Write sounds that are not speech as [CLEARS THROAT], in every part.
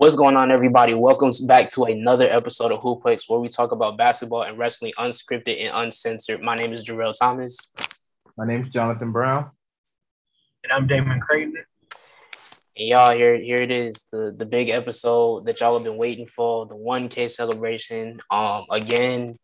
What's going on, everybody? Welcome back to another episode of Hooplex, where we talk about basketball and wrestling unscripted and uncensored. My name is Jarrell Thomas. My name is Jonathan Brown. And I'm Damon Creighton. And y'all, here, here it is, the, the big episode that y'all have been waiting for, the 1K celebration. Um, again,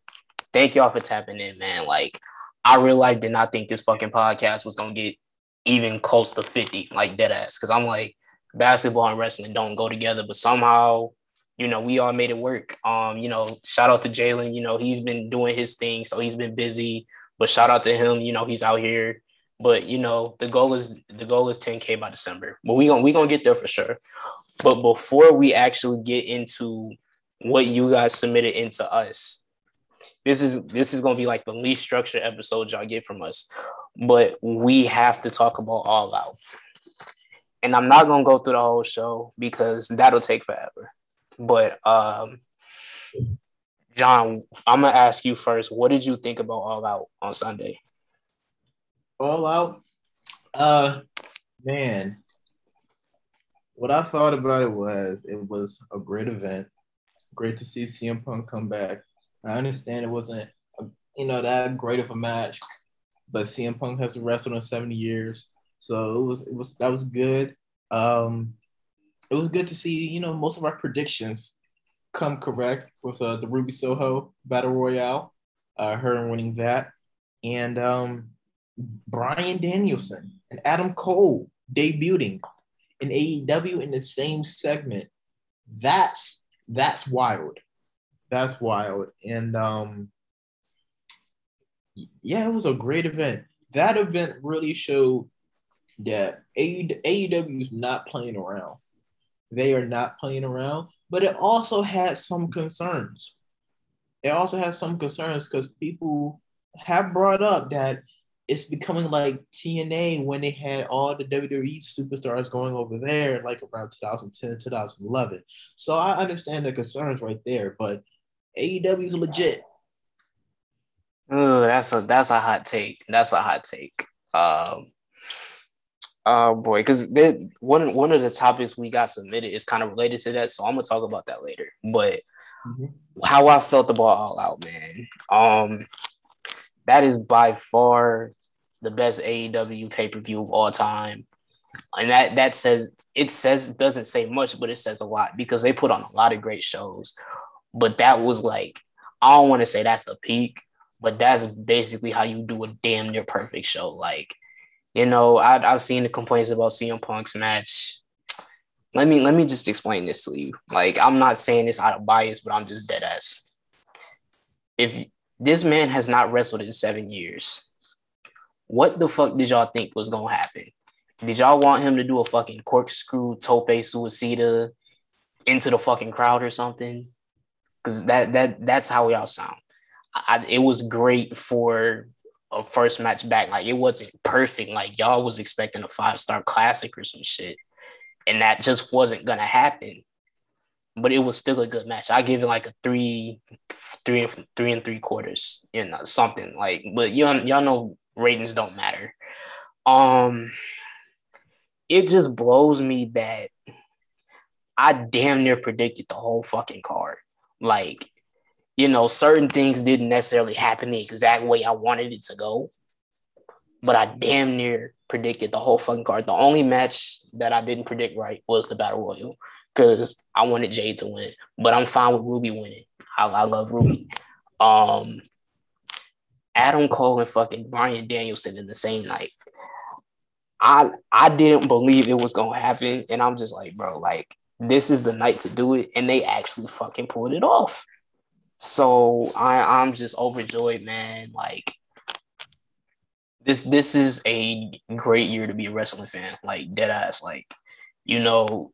thank y'all for tapping in, man. Like, I really did not think this fucking podcast was gonna get even close to 50, like dead ass. Cause I'm like, basketball and wrestling don't go together, but somehow, you know, we all made it work. Um, you know, shout out to Jalen. You know, he's been doing his thing, so he's been busy. But shout out to him. You know, he's out here. But you know, the goal is the goal is 10k by December. But we gonna we gonna get there for sure. But before we actually get into what you guys submitted into us, this is this is gonna be like the least structured episode y'all get from us. But we have to talk about all out and I'm not gonna go through the whole show because that'll take forever. But um, John, I'm gonna ask you first. What did you think about All Out on Sunday? All Out, uh, man. What I thought about it was it was a great event. Great to see CM Punk come back. I understand it wasn't, a, you know, that great of a match, but CM Punk has wrestled in 70 years. So it was it was that was good. Um, it was good to see you know most of our predictions come correct with uh, the Ruby Soho Battle Royale, uh, her winning that, and um, Bryan Danielson and Adam Cole debuting in AEW in the same segment. That's that's wild. That's wild. And um, yeah, it was a great event. That event really showed that AEW is not playing around. They are not playing around, but it also had some concerns. It also has some concerns because people have brought up that it's becoming like TNA when they had all the WWE superstars going over there, like around 2010, 2011. So I understand the concerns right there, but AEW is legit. Ooh, that's a that's a hot take. That's a hot take. Um, Oh boy, because one one of the topics we got submitted is kind of related to that, so I'm gonna talk about that later. But mm-hmm. how I felt about All Out, man, um, that is by far the best AEW pay per view of all time, and that that says it says doesn't say much, but it says a lot because they put on a lot of great shows. But that was like I don't want to say that's the peak, but that's basically how you do a damn near perfect show, like you know, I, I've seen the complaints about CM Punk's match. Let me let me just explain this to you. Like, I'm not saying this out of bias, but I'm just dead ass. If this man has not wrestled in seven years, what the fuck did y'all think was gonna happen? Did y'all want him to do a fucking corkscrew tope suicida into the fucking crowd or something? Because that that that's how y'all sound. I, it was great for a first match back. Like it wasn't perfect. Like y'all was expecting a five star classic or some shit, and that just wasn't gonna happen. But it was still a good match. I give it like a three, three and three and three quarters, you know, something like. But y'all, y'all know ratings don't matter. Um, it just blows me that I damn near predicted the whole fucking card. Like you know, certain things didn't necessarily happen the exact way I wanted it to go. But I damn near predicted the whole fucking card. The only match that I didn't predict right was the Battle Royal because I wanted Jade to win. But I'm fine with Ruby winning. I, I love Ruby. Um, Adam Cole and fucking Bryan Danielson in the same night. I I didn't believe it was gonna happen, and I'm just like, bro, like this is the night to do it, and they actually fucking pulled it off. So I, I'm just overjoyed, man. Like this this is a great year to be a wrestling fan. Like dead ass. Like, you know,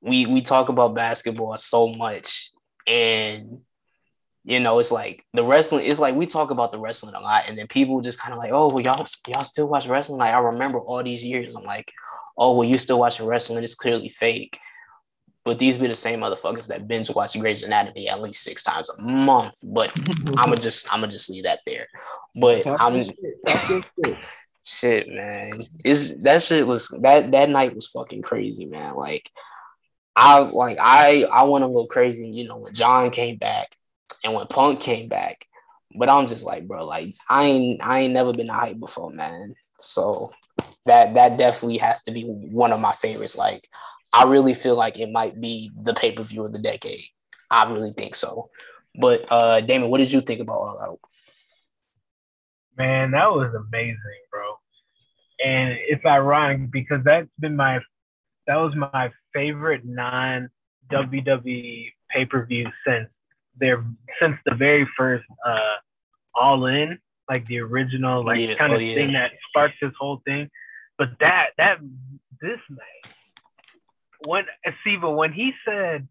we we talk about basketball so much and you know, it's like the wrestling. It's like we talk about the wrestling a lot, and then people just kind of like, "Oh, well, y'all y'all still watch wrestling?" Like I remember all these years. I'm like, "Oh, well, you still watching wrestling? It's clearly fake." But these be the same motherfuckers that binge watch Grey's Anatomy at least six times a month. But I'ma [LAUGHS] just I'ma just leave that there. But I'm shit, man. Is that shit was that that night was fucking crazy, man. Like I like I I went a little crazy, you know, when John came back and when Punk came back. But I'm just like, bro, like I ain't I ain't never been hype before, man. So that that definitely has to be one of my favorites. Like I really feel like it might be the pay per view of the decade. I really think so. But uh Damon, what did you think about All Out? Man, that was amazing, bro. And it's ironic because that's been my that was my favorite non WWE pay per view since their since the very first uh All In, like the original like Yeah, kind of oh, yeah. thing that sparked this whole thing. But that that this man when but when he said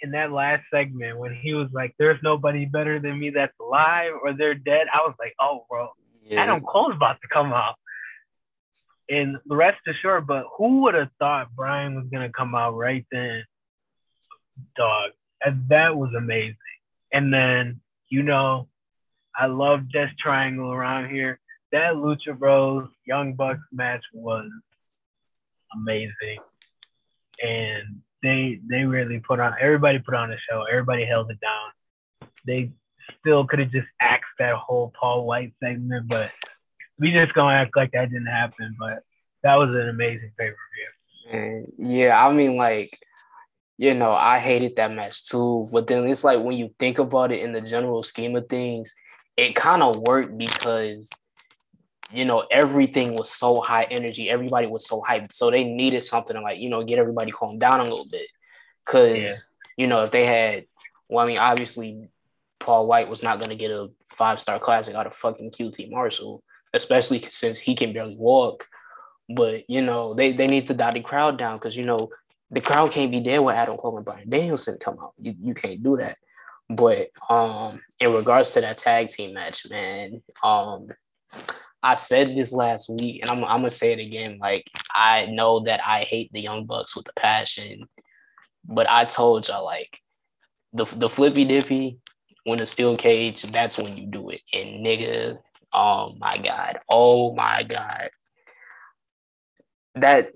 in that last segment when he was like, "There's nobody better than me that's alive or they're dead," I was like, "Oh, bro, Yeah. Adam Cole's about to come out. And the rest assured, but who would have thought Bryan was gonna come out right then? Dog. And that was amazing. And then, you know, I love this triangle around here. That Lucha Bros Young Bucks match was amazing. And they they really put on everybody put on a show. Everybody held it down. They still could have just axed that whole Paul White segment, but we just gonna act like that didn't happen. But that was an amazing pay per view. Yeah, I mean, like, you know, I hated that match too. But then it's like when you think about it in the general scheme of things, it kind of worked because, you know, everything was so high energy. Everybody was so hyped. So they needed something to, like, you know, get everybody calmed down a little bit. Because, Yeah. you know, if they had, well, I mean, obviously, Paul White was not going to get a five star classic out of fucking QT Marshall, especially since he can barely walk. But you know, they they need to dial the crowd down because you know the crowd can't be there when Adam Cole and Bryan Danielson come out. You you can't do that. But um, in regards to that tag team match, man, um, I said this last week, and I'm I'm gonna say it again. Like I know that I hate the Young Bucks with a passion, but I told y'all like the the flippy dippy when the steel cage, that's when you do it. And nigga, oh my god, oh my god, that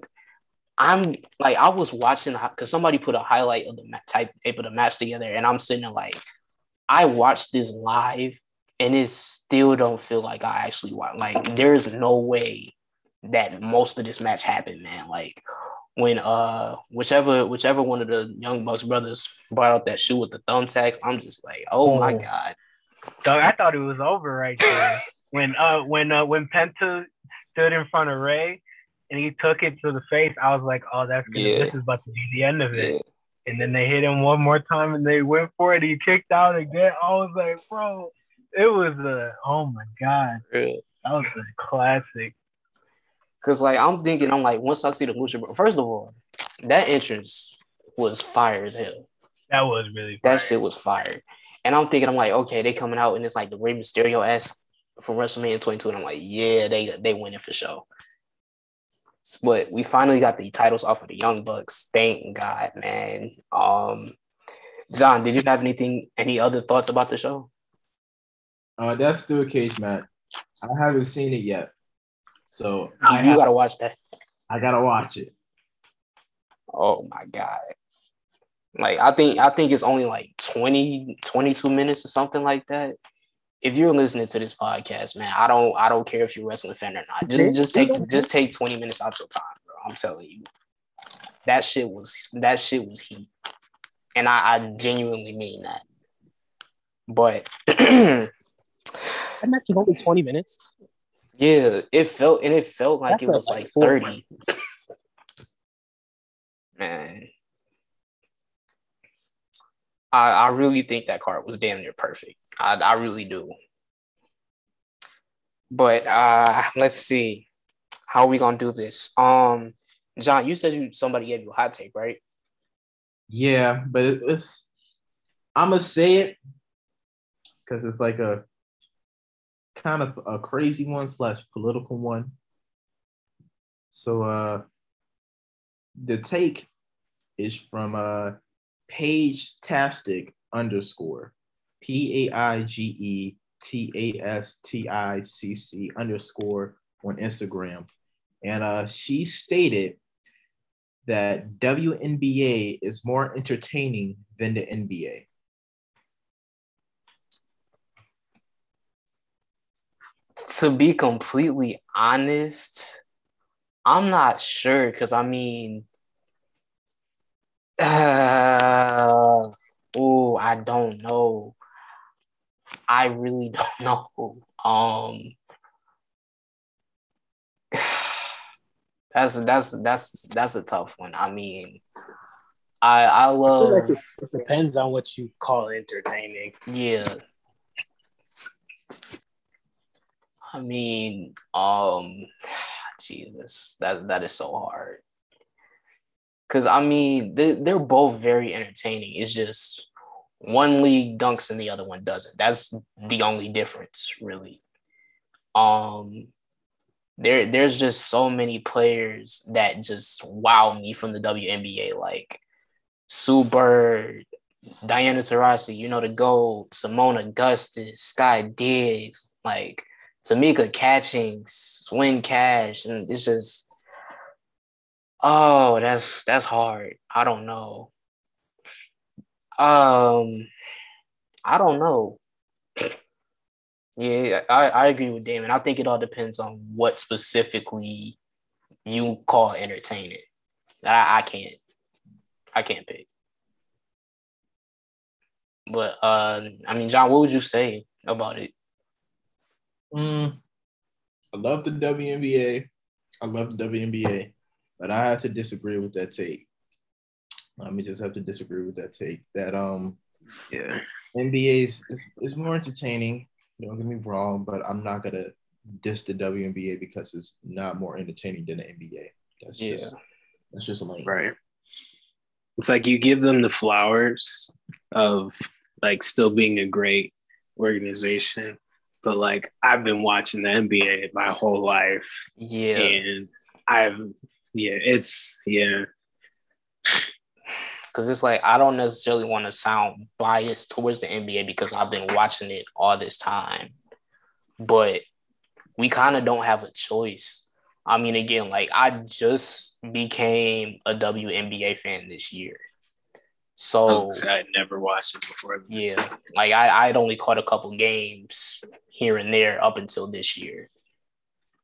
I'm like I was watching because somebody put a highlight of the type of the match together, and I'm sitting there like I watched this live, and it still don't feel like I actually watched. Like there's no way that most of this match happened, man. Like when uh whichever whichever one of the young Bucks brothers brought out that shoe with the thumbtacks, I'm just like, oh my Oh. god, Dog, I thought it was over right there. [LAUGHS] when uh when uh when Penta stood in front of Rey and he took it to the face, I was like, Oh, that's gonna Yeah. this is about to be the end of it. yeah. And then they hit him one more time and they went for it. He kicked out again. I was like, bro, it was a oh my god. real. That was a classic. Cause like I'm thinking, I'm like, once I see the Lucha, Bro- first of all, that entrance was fire as hell. That was really That shit was fire. And I'm thinking, I'm like, okay, they coming out and it's like the Rey Mysterio esque from WrestleMania 22, and I'm like, yeah, they they winning for sure. But we finally got the titles off of the Young Bucks. Thank God, man. Um, John, did you have anything, any other thoughts about the show? Uh, that's still a cage match. I haven't seen it yet, so You, I you have, gotta watch that. I gotta watch it. Oh my god. Like I think I think it's only like 20 22 minutes or something like that. If you're listening to this podcast, man, I don't I don't care if you're a wrestling fan or not. Just just take just take 20 minutes out of your time, bro. I'm telling you. That shit was that shit was heat. And I, I genuinely mean that. But [CLEARS THROAT] That match was only 20 minutes. yeah, it felt and it felt like That it felt was like like 30. [LAUGHS] Man. I, I really think that card was damn near perfect. I, I really do. But uh let's see. How are we gonna do this? Um John, you said you somebody gave you a hot take, right? Yeah, but it, it's I'm gonna say it because it's like a kind of a crazy one slash political one. So uh the take is from uh Paige Tastic underscore P A I G E T A S T I C C underscore on Instagram. And uh she stated that WNBA is more entertaining than the NBA? To be completely honest, I'm not sure because I mean, [SIGHS] uh, oh, I don't know. I really [LAUGHS] don't know. Um, [SIGHS] that's that's that's that's a tough one. I mean, I I I love like it, it depends on what you call entertaining. yeah. I mean, um, Jesus, that that is so hard. Cause I mean, they, they're both very entertaining. It's just one league dunks and the other one doesn't. That's the only difference, really. Um, there there's just so many players that just wow me from the WNBA, like Sue Bird, Diana Taurasi, you know the gold, Seimone Augustus, Sky Diggs, like Tamika Catching, Swin Cash, and it's just oh, that's that's hard. I don't know. Um, I don't know. Yeah, I, I agree with Damon. I think it all depends on what specifically you call entertaining. I, I can't I can't pick. But uh I mean John, what would you say about it? Mm, I love the WNBA. I love the WNBA, but I have to disagree with that take. Let me just have to disagree with that take. That um, Yeah. NBA is, is, is more entertaining. Don't get me wrong, but I'm not gonna diss the WNBA because it's not more entertaining than the NBA. That's Yeah. just that's just lame. Right. It's like you give them the flowers of like still being a great organization, but like I've been watching the NBA my whole life, Yeah. and I've yeah, it's yeah, [SIGHS] Cause it's like I don't necessarily want to sound biased towards the NBA because I've been watching it all this time. But we kind of don't have a choice. I mean, again, like I just became a WNBA fan this year. I So I'd never watched it before. yeah, like I, I'd only caught a couple games here and there up until this year.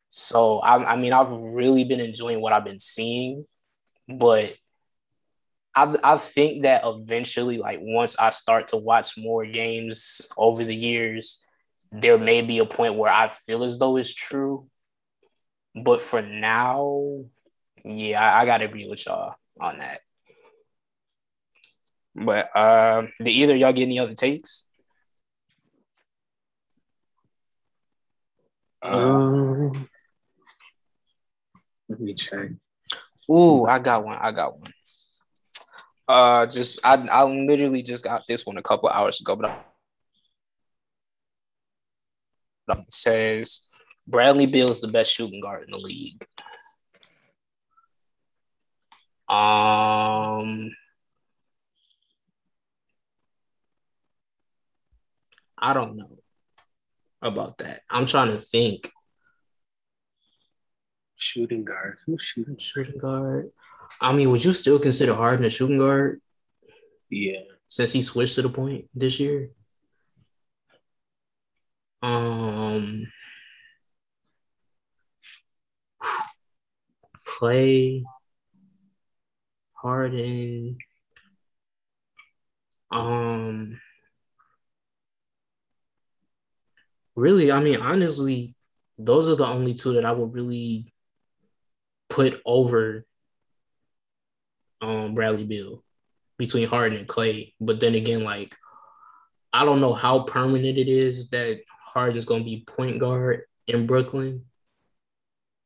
So I, I mean, I've really been enjoying what I've been seeing, but I, I think that eventually, like once I start to watch more games over the years, there may be a point where I feel as though it's true. But for now, yeah, I, I gotta agree with y'all on that. But uh, did either of y'all get any other takes? Um, let me check. Ooh, I got one. I got one. Uh, just I I literally just got this one a couple hours ago, but I- it says Bradley Beal is the best shooting guard in the league. Um, I don't know about that. I'm trying to think. Shooting guard. Who's shooting? Shooting guard. I mean, would you still consider Harden a shooting guard Yeah. since he switched to the point this year? Um, Klay, Harden. Um, really, I mean, honestly, those are the only two that I would really put over um Bradley Beal between Harden and Klay. But then again, like I don't know how permanent it is that Harden's gonna be point guard in Brooklyn.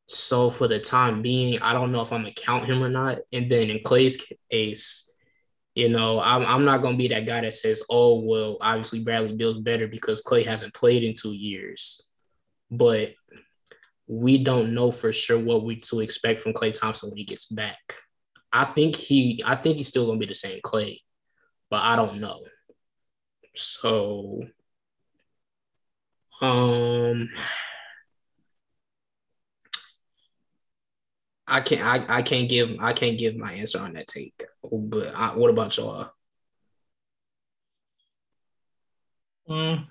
So for the time being, I don't know if I'm gonna count him or not. And then in Klay's case, you know, I'm I'm not gonna be that guy that says, "Oh, well, obviously Bradley Beal's better because Klay hasn't played in two years." But we don't know for sure what we to expect from Klay Thompson when he gets back. I think he I think he's still gonna be the same Klay, but I don't know. So um I can't I, I can't give I can't give my answer on that take. But I, what about y'all? Mm,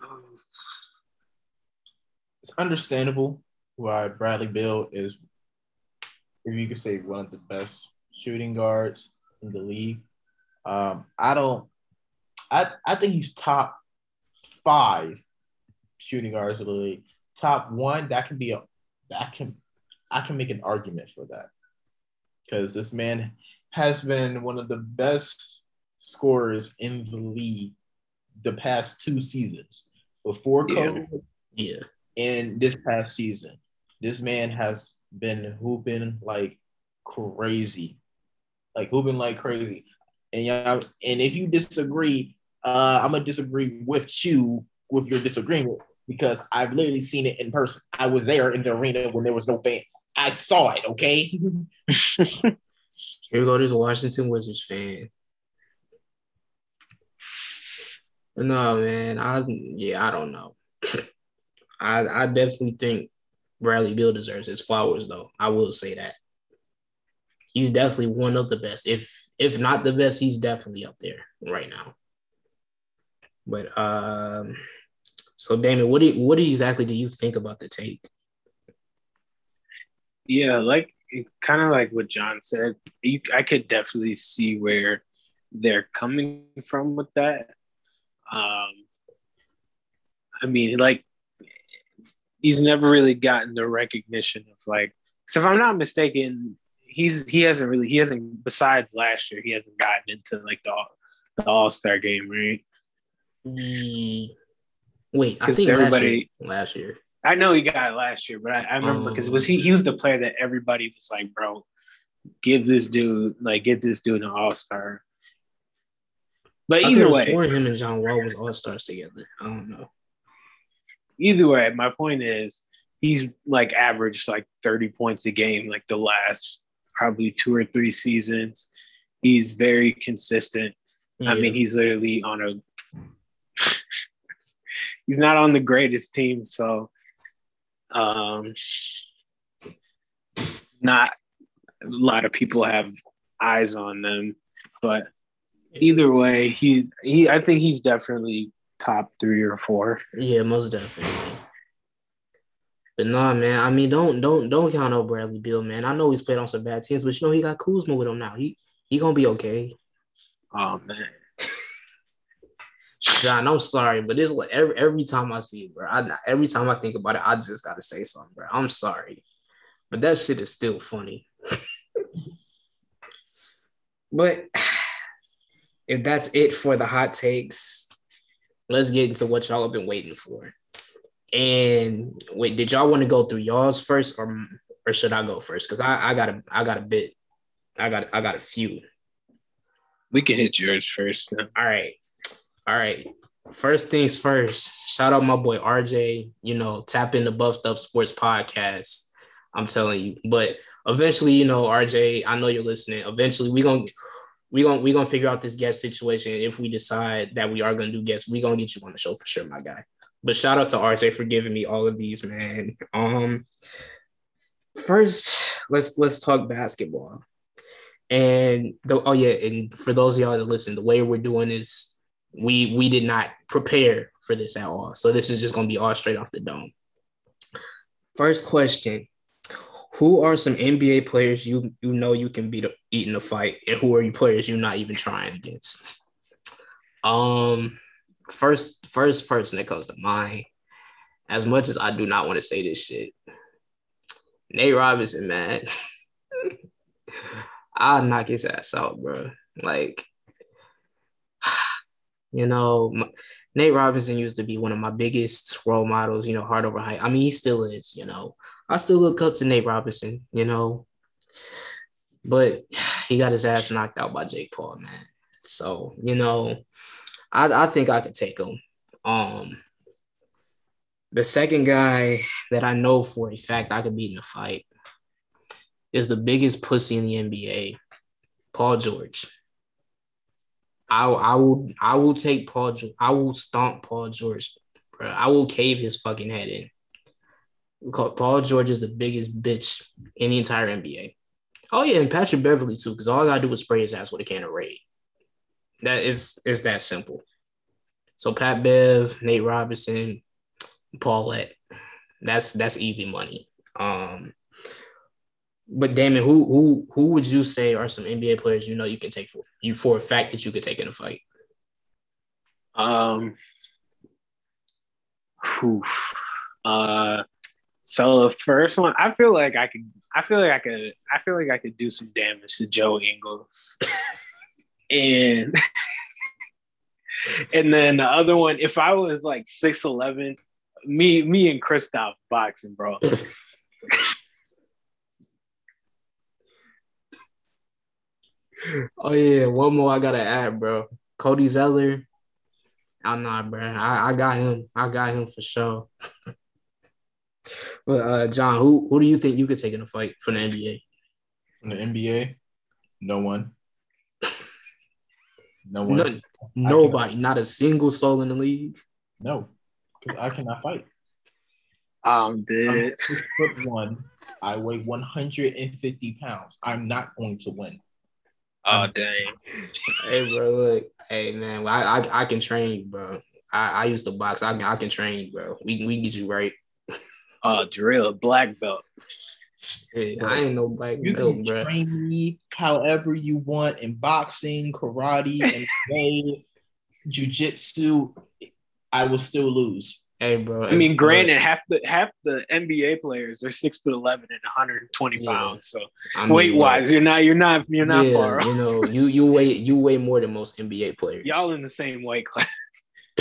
it's understandable why Bradley Beal is, if you could say, one of the best shooting guards in the league. Um, I don't. I I think he's top five shooting guards in the league. Top one, that can be a that can I can make an argument for that because this man has been one of the best scorers in the league the past two seasons before Yeah. COVID Yeah. and this past season. This man has been hooping like crazy, like hooping like crazy. And yeah, and if you disagree, uh, I'm gonna disagree with you with your disagreement because I've literally seen it in person. I was there in the arena when there was no fans. I saw it. Okay. [LAUGHS] Here we go, this Washington Wizards fan. No, man. I yeah, I don't know. [LAUGHS] I I definitely think Bradley Beal deserves his flowers, though. I will say that. He's definitely one of the best. If if not the best, he's definitely up there right now. But um, so Damon, what do you, what exactly do you think about the take? Yeah, like kind of like what John said. You, I could definitely see where they're coming from with that. Um, I mean, like he's never really gotten the recognition of like. So if I'm not mistaken, he's he hasn't really he hasn't besides last year he hasn't gotten into like the the All Star game, right? Mm, Wait, I think everybody- last year, last year. I know he got it last year, but I, I remember because was he he was the player that everybody was like, bro, give this dude like get this dude an all star. But I either way, him and John Wall was all stars together. I don't know. either way, my point is he's like averaged like 30 points a game like the last probably two or three seasons. He's very consistent. I mean, he's literally on a he's not on the greatest team, so um not a lot of people have eyes on them. But either way, he he I think he's definitely top three or four. Yeah, most definitely. But nah, man. I mean, don't don't don't count out Bradley Beal, man. I know he's played on some bad teams, but you know he got Kuzma with him now. He he gonna be okay. Oh man. John, I'm sorry, but it's like every every time I see it, bro. I, every time I think about it, I just gotta say something, bro. I'm sorry, but that shit is still funny. [LAUGHS] but [SIGHS] if that's it for the hot takes, let's get into what y'all have been waiting for. And wait, did y'all want to go through y'all's first, or or should I go first? Because I I got a I got a bit, I got I got a few. We can hit yours first. All right. All right. First things first, shout out my boy RJ. You know, tap in the Buffed Up Sports Podcast. I'm telling you. But eventually, you know, RJ, I know you're listening. Eventually, we're gonna we gonna we gonna figure out this guest situation. If we decide that we are gonna do guests, we gonna get you on the show for sure, my guy. But shout out to RJ for giving me all of these, man. Um first, let's let's talk basketball. And the, oh yeah, and for those of y'all that listen, the way we're doing is we we did not prepare for this at all. So this is just gonna be all straight off the dome. First question: Who are some NBA players you you know you can beat eat in a fight, and who are you players you're not even trying against? Um, first first person that comes to mind. As much as I do not want to say this shit, Nate Robinson, man. [LAUGHS] I'll knock his ass out, bro. Like, you know, Nate Robinson used to be one of my biggest role models, you know, hard over height. I mean, he still is, you know. I still look up to Nate Robinson, you know. But [SIGHS] he got his ass knocked out by Jake Paul, man. So, you know, I, I think I could take him. Um the second guy that I know for a fact I could beat in a fight is the biggest pussy in the NBA, Paul George. I, I will I will take Paul George. I will stomp Paul George, bro. I will cave his fucking head in. Paul George is the biggest bitch in the entire NBA. Oh yeah, and Patrick Beverley too, because all I gotta do is spray his ass with a can of Raid. That is is that simple. So Pat Bev, Nate Robinson, Paulette. That's that's easy money. Um, but Damon, who who who would you say are some NBA players you know you can take for you for a fact that you could take in a fight? Um, whew. uh, so the first one, I feel like I could, I feel like I could, I feel like I could do some damage to Joe Ingles, [LAUGHS] and and then the other one, if I was like six eleven, me, me and Kristaps boxing, bro. [LAUGHS] Oh yeah, one more I gotta add, bro. Cody Zeller. I'm not, bro. I, I got him. I got him for sure. [LAUGHS] but uh, John, who who do you think you could take in a fight for the NBA? From the NBA, no one. [LAUGHS] No one. None, nobody, not a single soul in the league. No, because I cannot fight. Um, I'm did six foot one. I weigh 150 pounds. I'm not going to win. Oh um, dang, [LAUGHS] Hey, bro, look, hey man, I I, I can train you, bro. I, I used to box. I can I can train you, bro. We we can get you right. oh drill black belt. Hey, I ain't no black You belt, can bro. train me however you want in boxing, karate, [LAUGHS] and way, jujitsu. I will still lose. Hey, bro. I mean, it's- granted, half the half the NBA players are six foot eleven and 120 Yeah. pounds. So I mean, weight wise, you're not you're not you're not yeah, far. off. You know, you you weigh you weigh more than most NBA players. Y'all in the same weight class.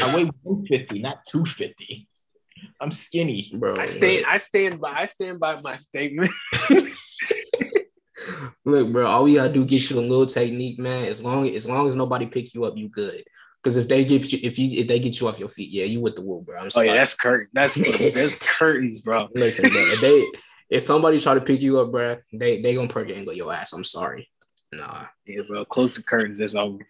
I weigh 150, not 250. I'm skinny. bro. I stand look. I stand by I stand by my statement. [LAUGHS] Look, bro, all we gotta do get you a little technique, man. As long as long as nobody pick you up, you good. Because if they get you, if you if they get you off your feet, yeah, you with the wool, bro. I'm Oh sorry. yeah, that's curtain. That's [LAUGHS] that's curtains, bro. Listen, bro. If they if somebody try to pick you up, bro, they they gonna perk angle your ass. I'm sorry. Nah. Yeah, bro. Close the curtains. That's over.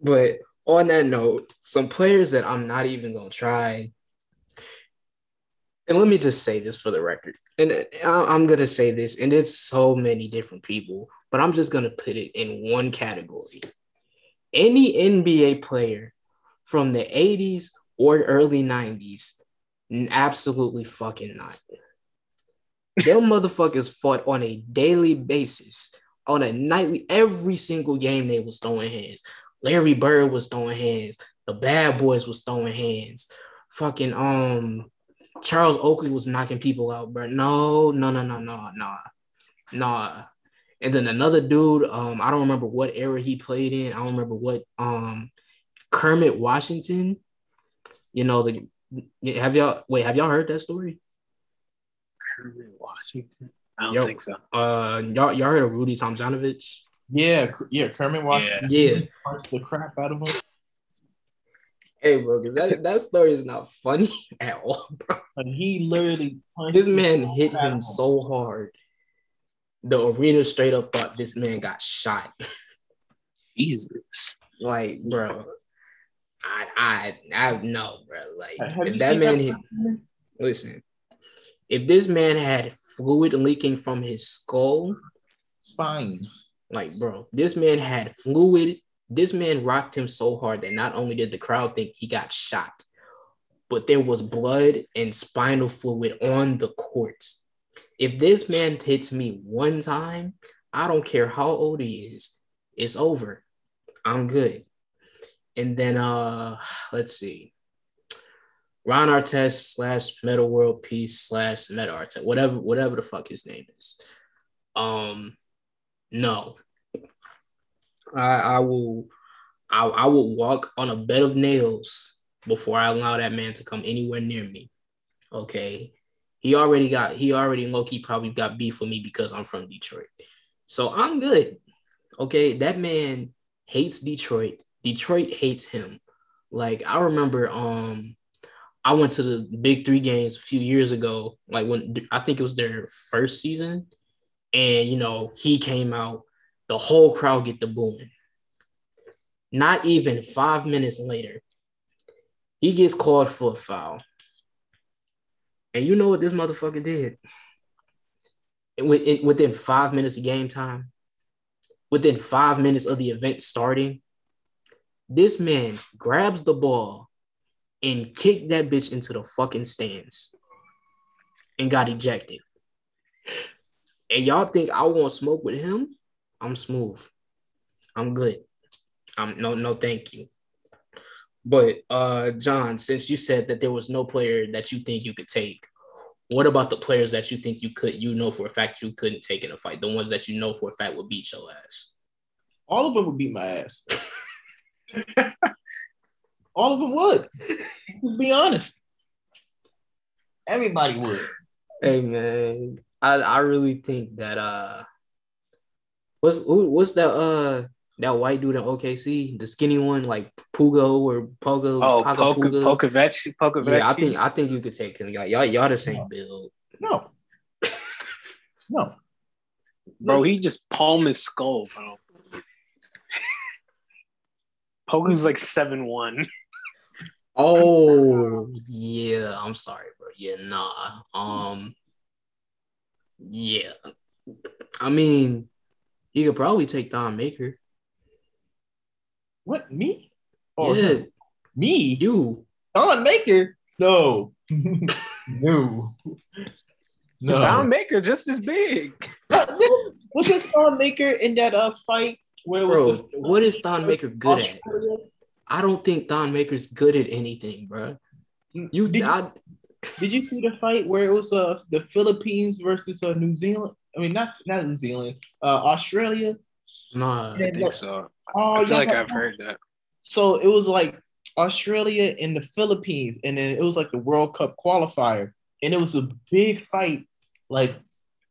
But on that note, some players that I'm not even gonna try. And let me just say this for the record. And uh, I'm gonna say this, and it's so many different people, but I'm just gonna put it in one category. Any NBA player from the 80s or early 90s, absolutely fucking not. Them motherfuckers fought on a daily basis, on a nightly, every single game they was throwing hands. Larry Bird was throwing hands. The Bad Boys was throwing hands. Fucking um, Charles Oakley was knocking people out, bro. No, no, no, no, no, no, nah. And then another dude, um, I don't remember what era he played in. I don't remember what um, Kermit Washington. You know the. Have y'all wait? Have y'all heard that story? Kermit Washington. I don't Yo. think so. Uh, y'all y'all heard of Rudy Tomjanovich? Yeah, yeah. Kermit Washington. Yeah. punched the crap out of him. Hey, bro, because that [LAUGHS] that story is not funny [LAUGHS] at all, bro. Like he literally punched This man hit out him so hard. The arena straight up thought this man got shot. Jesus. Like, bro, I I I know, bro. Like, Have if that man that hit, listen, if this man had fluid leaking from his skull, spine? like, bro, this man had fluid. This man rocked him so hard that not only did the crowd think he got shot, but there was blood and spinal fluid on the court. If this man hits me one time, I don't care how old he is, it's over. I'm good. And then uh let's see. Ron Artest slash Metta World Peace slash Metta Artest, whatever, whatever the fuck his name is. Um, no. I I will I, I will walk on a bed of nails before I allow that man to come anywhere near me. Okay. He already got he already low-key probably got beef with me because I'm from Detroit. So I'm good. Okay. That man hates Detroit. Detroit hates him. Like I remember um I went to the big three games a few years ago, like when I think it was their first season. And you know, he came out, the whole crowd get the booing. Not even five minutes later, he gets called for a foul. And you know what this motherfucker did? within five minutes of game time, within five minutes of the event starting, this man grabs the ball and kicked that bitch into the fucking stands and got ejected. And y'all think I want smoke with him? I'm smooth. I'm good. I'm no no thank you. But uh John, since you said that there was no player that you think you could take, what about the players that you think you could you know for a fact you couldn't take in a fight? The ones that you know for a fact would beat your ass. All of them would beat my ass. [LAUGHS] All of them would. To be honest, everybody would. Hey man, I I really think that uh what's who, what's that uh that white dude in OKC, the skinny one, like Pugo or Pogo. Oh, Paga Poka, Puga? Pokovec, Pokovec. Yeah, I think I think you could take him. Y'all, y'all, y'all the same build. No, no, bro, Listen, he just palmed his skull, bro. Poku's like seven one. Oh yeah, I'm sorry, bro. Yeah, nah. Um, yeah. I mean, you could probably take Don Maker. What me? Oh, yeah, him. me? you. Don Maker? No, [LAUGHS] no, no. Don Maker just as big. Was it Don Maker in that uh fight where it was Bro, the, what is Don Maker good at? I don't think Don Maker's good at anything, bro. You, did you, I, did you see the fight where it was uh the Philippines versus uh New Zealand? I mean, not not New Zealand, uh Australia. nah. I think so. Oh, I feel yeah, like but- I've heard that. So it was like Australia and the Philippines, and then it was like the World Cup qualifier, and it was a big fight. Like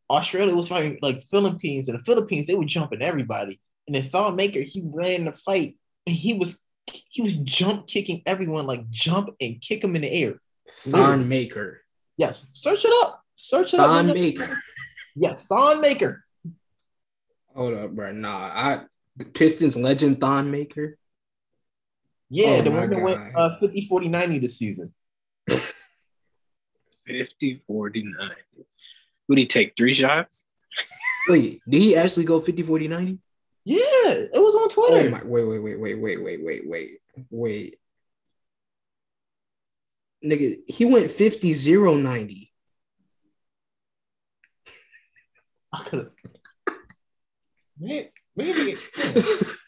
Australia was fighting like Philippines, and the Philippines they were jumping everybody. And then Thon Maker he ran the fight, and he was he was jump kicking everyone, like jump and kick them in the air. Don Maker. Yes, search it up. Search it up. Don Maker. Yes, Thon Maker. Hold up, bro. Nah, I Pistons legend Thon Maker. Yeah, Oh the one that went God. uh, 50 40 90 this season. 50 49. Would he take three shots? Wait, did he actually go 50, 40, 90? Yeah, it was on Oh Twitter. my wait, wait, wait, wait, wait, wait, wait, wait, wait. Nigga, he went 50, 0, 90. I could have. Maybe, maybe [LAUGHS]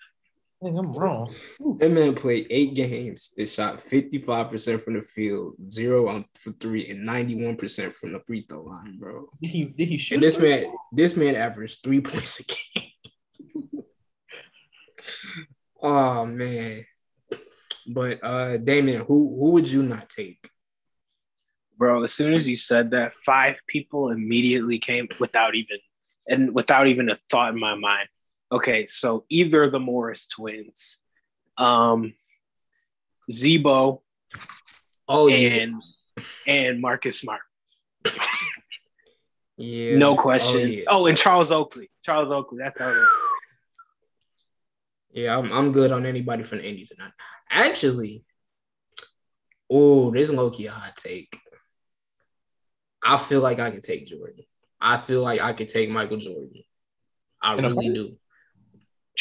I'm wrong. That man played eight games and shot 55% from the field, zero on for three, and 91% from the free throw line, bro. Did he did he shoot? And this three? man, this man averaged three points a game. [LAUGHS] oh man. But uh Damon, who who would you not take? Bro, as soon as you said that, five people immediately came without even and without even a thought in my mind. Okay, so either the Morris twins, um, Z-Bo Oh yeah. and and Marcus Smart. Yeah. No Oh, question. yeah. Oh, and Charles Oakley. Charles Oakley. That's how it is. Yeah, I'm, I'm good on anybody from the Indies or not. Actually, oh, this is low key a hot take. I feel like I could take Jordan. I feel like I could take Michael Jordan. I In really do.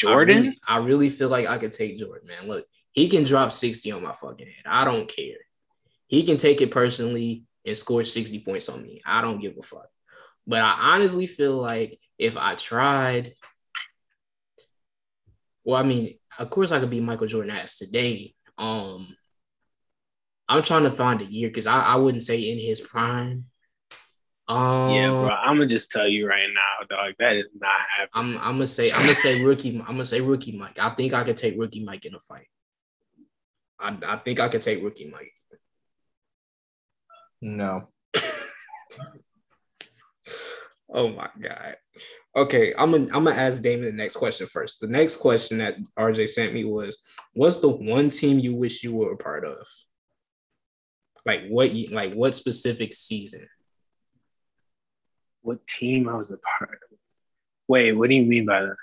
Jordan? I really, I really feel like I could take Jordan, man. Look, he can drop 60 on my fucking head. I don't care. He can take it personally and score 60 points on me. I don't give a fuck. But I honestly feel like if I tried, well, I mean, of course I could be Michael Jordan ass today. Um, I'm trying to find a year because I, I wouldn't say in his prime. Um, yeah, bro. I'm gonna just tell you right now, dog. That is not happening. I'm I'm gonna say I'm gonna say rookie. I'm gonna say rookie Mike. I think I could take rookie Mike in a fight. I, I think I could take rookie Mike. No. [LAUGHS] Oh my god. Okay, I'm gonna I'm gonna ask Damon the next question first. The next question that RJ sent me was, "What's the one team you wish you were a part of? Like what? You, like what specific season? What team I was a part of? Wait, what do you mean by that?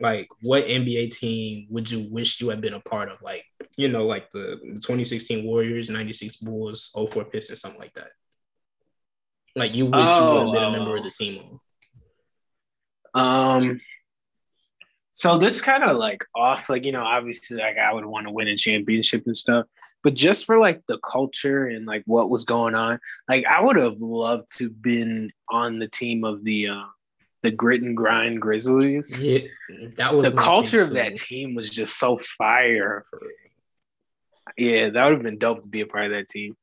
Like what NBA team would you wish you had been a part of? Like you know, like the, the 2016 Warriors, 96 Bulls, 04 Pistons, something like that. Like you wish you would have been a member of the team. Um, so this kind of like off, like you know, obviously, like I would want to win a championship and stuff, but just for like the culture and like what was going on, like I would have loved to been on the team of the uh, the grit and grind Grizzlies. Yeah, that was the culture of that team was just so fire. Yeah, that would have been dope to be a part of that team.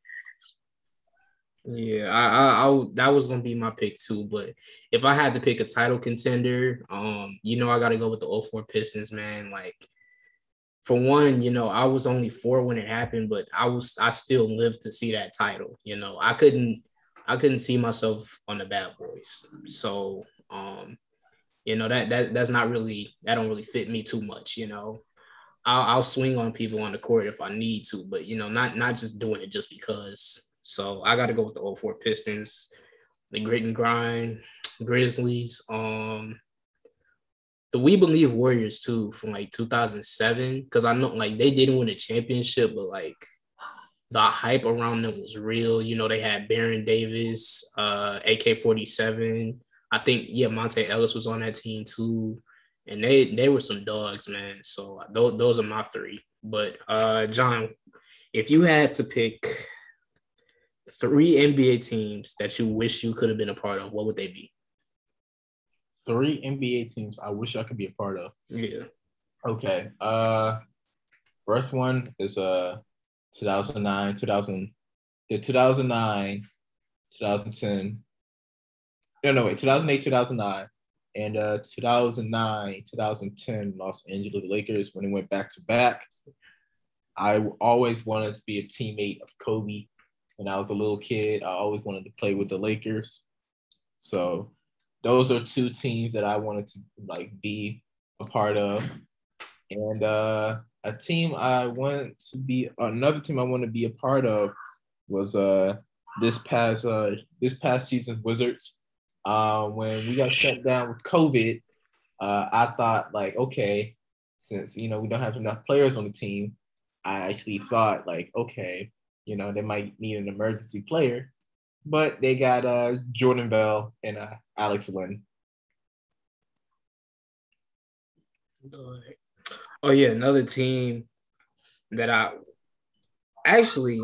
Yeah, I, I, I that was gonna be my pick too. But if I had to pick a title contender, um, you know, I got to go with the 04 Pistons, man. Like, for one, you know, I was only four when it happened, but I was, I still lived to see that title. You know, I couldn't, I couldn't see myself on the Bad Boys. So, um, you know, that that that's not really, that don't really fit me too much. You know, I'll, I'll swing on people on the court if I need to, but you know, not not just doing it just because. So I got to go with the old 04 Pistons, the grit and grind, Grizzlies, um, the We Believe Warriors too from like 2007 because I know like they didn't win a championship, but like the hype around them was real. You know, they had Baron Davis, uh, AK-47. I think yeah, Monta Ellis was on that team too and they they were some dogs, man. So those those are my three. But uh, John, if you had to pick three NBA teams that you wish you could have been a part of, what would they be? Three NBA teams I wish I could be a part of. Yeah, Okay. Uh first one is uh 2009, 2000, the 2009, 2010. No, no, wait, 2008, 2009, and uh 2009, 2010 Los Angeles Lakers when they went back to back. I always wanted to be a teammate of Kobe. When I was a little kid, I always wanted to play with the Lakers. So those are two teams that I wanted to like be a part of and uh, a team I want to be another team I want to be a part of was uh this past uh this past season's Wizards. Uh, when we got shut down with COVID, uh, I thought like okay, since you know we don't have enough players on the team, I actually thought like okay, you know they might need an emergency player, but they got uh Jordan Bell and uh Alex Len. Oh yeah, another team that I actually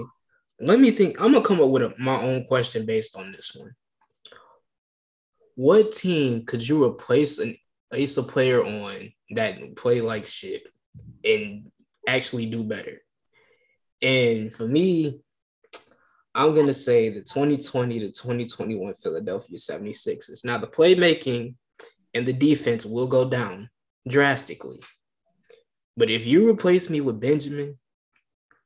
let me think. I'm gonna come up with a, my own question based on this one. What team could you replace an ace a player on that play like shit and actually do better? And for me, I'm gonna say the 2020 to 2021 Philadelphia 76ers. Now the playmaking and the defense will go down drastically. But if you replace me with Benjamin,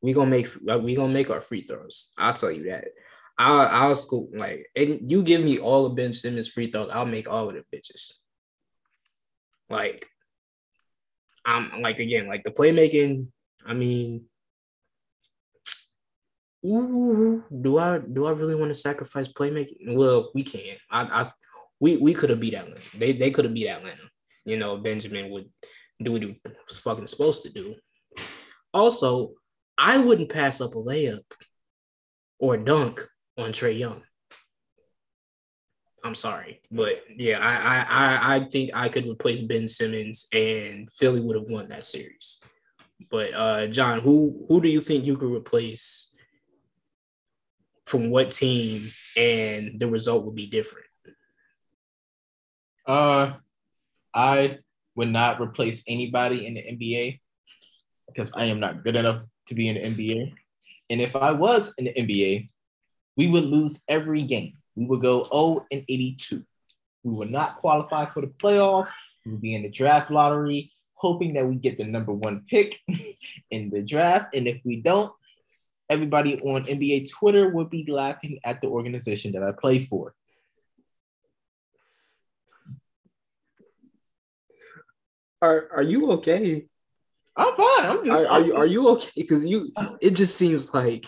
we gonna make we gonna make our free throws. I'll tell you that. I'll I'll scoop like and you give me all of Ben Simmons free throws, I'll make all of the bitches. Like I'm like again like the playmaking. I mean, ooh, do I do I really want to sacrifice playmaking? Well, we can. I, I we we could have beat Atlanta. They they could have beat Atlanta. You know, Benjamin would do what he was fucking supposed to do. Also, I wouldn't pass up a layup or a dunk on Trae Young. I'm sorry, but yeah, I I I, I think I could replace Ben Simmons and Philly would have won that series. But uh, John, who who do you think you could replace from what team, and the result would be different? Uh, I would not replace anybody in the NBA because I am not good enough to be in the NBA. And if I was in the NBA, we would lose every game. We would go 0 and 82. We would not qualify for the playoffs. We would be in the draft lottery, hoping that we get the number one pick [LAUGHS] in the draft. And if we don't, everybody on NBA Twitter would be laughing at the organization that I play for. Are are you okay? I'm fine. I'm just. Are, are you are you okay? Because you it just seems like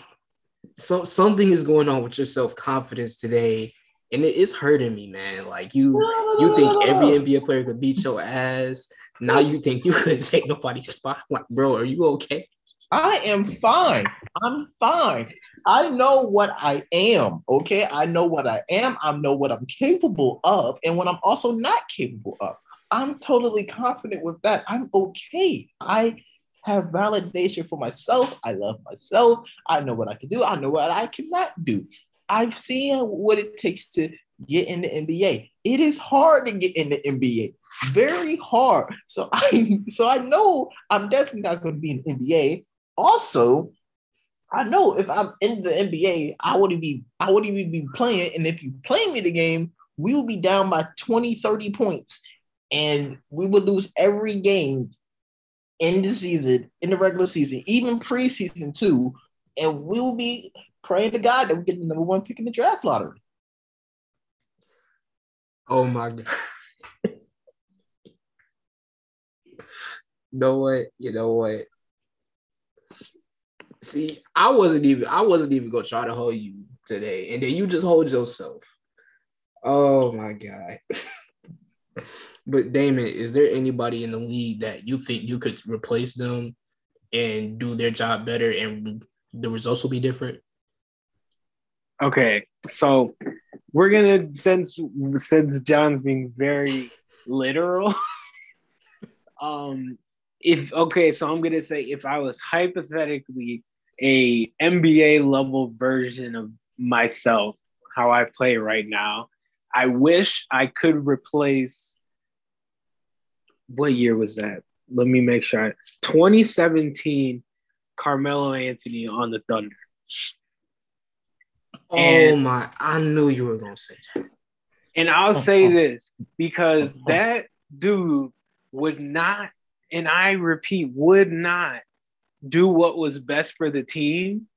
so something is going on with your self confidence today, and it is hurting me, man. Like you you think every NBA player could beat your ass. Now you think you [LAUGHS] couldn't take nobody's spot. Like, bro, are you okay? I am fine. I'm fine. I know what I am. Okay. I know what I am. I know what I'm capable of and what I'm also not capable of. I'm totally confident with that. I'm okay. I have validation for myself. I love myself. I know what I can do. I know what I cannot do. I've seen what it takes to get in the NBA. It is hard to get in the NBA. Very hard. So I so I know I'm definitely not going to be in the NBA. Also, I know if I'm in the NBA, I wouldn't be I wouldn't even be playing. And if you play me the game, we will be down by 20, 30 points. And we would lose every game in the season, in the regular season, even preseason too. And we'll be praying to God that we get the number one pick in the draft lottery. Oh my god. [LAUGHS] know what? You know what? See, I wasn't even I wasn't even gonna try to hold you today, and then you just hold yourself. Oh my god. [LAUGHS] but Damon, is there anybody in the league that you think you could replace them and do their job better and the results will be different? Okay, so we're gonna since since John's being very literal. [LAUGHS] um, if okay, so I'm gonna say if I was hypothetically a NBA level version of myself, how I play right now, I wish I could replace. What year was that? Let me make sure. I, 2017, Carmelo Anthony on the Thunder. Oh And- my! I knew you were gonna say that. And I'll say uh-huh. this because uh-huh. that dude would not, and I repeat, would not do what was best for the team.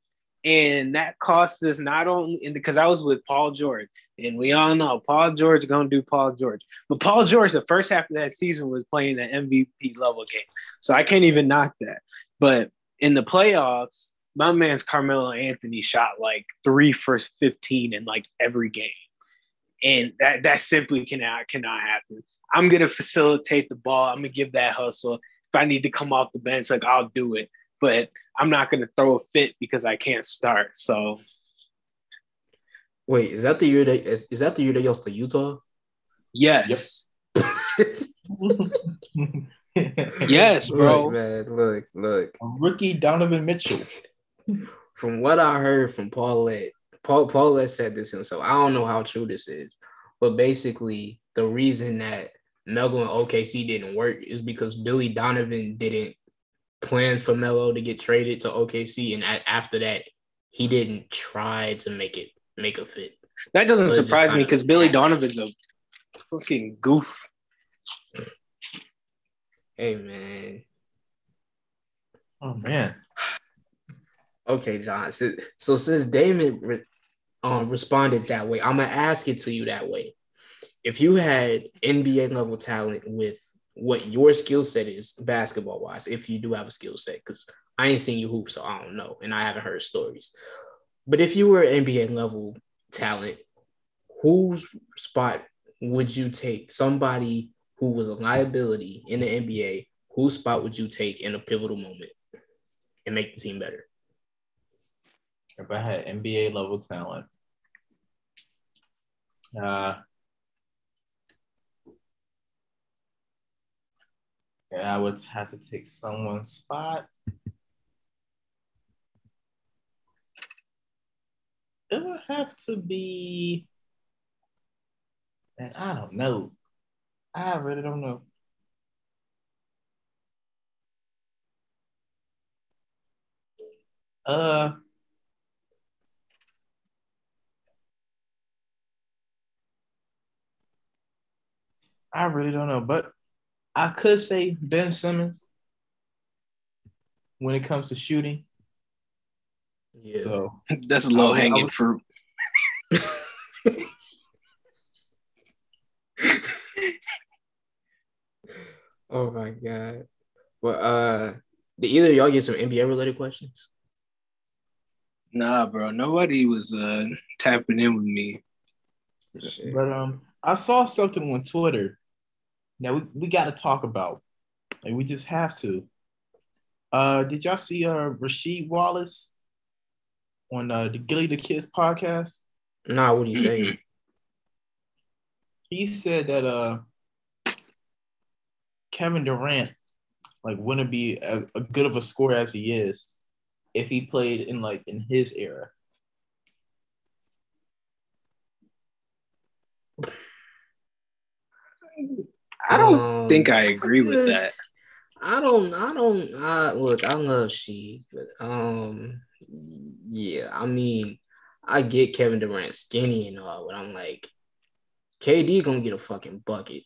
And that cost us not only, because I was with Paul George, and we all know Paul George gonna do Paul George. But Paul George, the first half of that season was playing an MVP level game, so I can't even knock that. But in the playoffs, my man's Carmelo Anthony shot like three for fifteen in like every game and that that simply cannot cannot happen. I'm gonna facilitate the ball. I'm gonna give that hustle. If I need to come off the bench, like I'll do it. But I'm not gonna throw a fit because I can't start. So Wait, is that the year that is, is that the year they lost to Utah? yes, [LAUGHS] yes, bro. Look, man, look, look. Rookie Donovan Mitchell. [LAUGHS] From what I heard from Paulette, Paul Paulette said this himself. I don't know how true this is, but basically the reason that Melo and OKC didn't work is because Billy Donovan didn't plan for Melo to get traded to OKC, and a- after that, he didn't try to make it make a fit. That doesn't So surprise me because Billy Donovan's a fucking goof. Hey man, Oh man. Okay, John. So, so since Damon re- um, responded that way, I'm gonna ask it to you that way. If you had NBA level talent with what your skill set is basketball wise, if you do have a skill set, because I ain't seen you hoop, so I don't know, and I haven't heard stories. But if you were NBA level talent, whose spot would you take? Somebody who was a liability in the NBA, whose spot would you take in a pivotal moment and make the team better? If I had NBA level talent, uh, I would have to take someone's spot. It would have to be, and I don't know. I really don't know. Uh, I really don't know, but I could say Ben Simmons when it comes to shooting. Yeah. So That's low hanging would- fruit. [LAUGHS] oh my god. Well, uh, did either of y'all get some NBA related questions? Nah, bro. Nobody was uh tapping in with me. Shit. But um, I saw something on Twitter. Now we, we got to talk about, and we just have to. Uh, did y'all see uh Rasheed Wallace on uh, the Gillie Da Kid's podcast? Nah, what do you say? [CLEARS THROAT] He said that uh Kevin Durant like wouldn't be a, a good of a scorer as he is if he played in like in his era. I don't Um, think I agree with that. I don't. I don't. I look. I love she, but um, yeah. I mean, I get Kevin Durant skinny and all, but I'm like, KD gonna get a fucking bucket.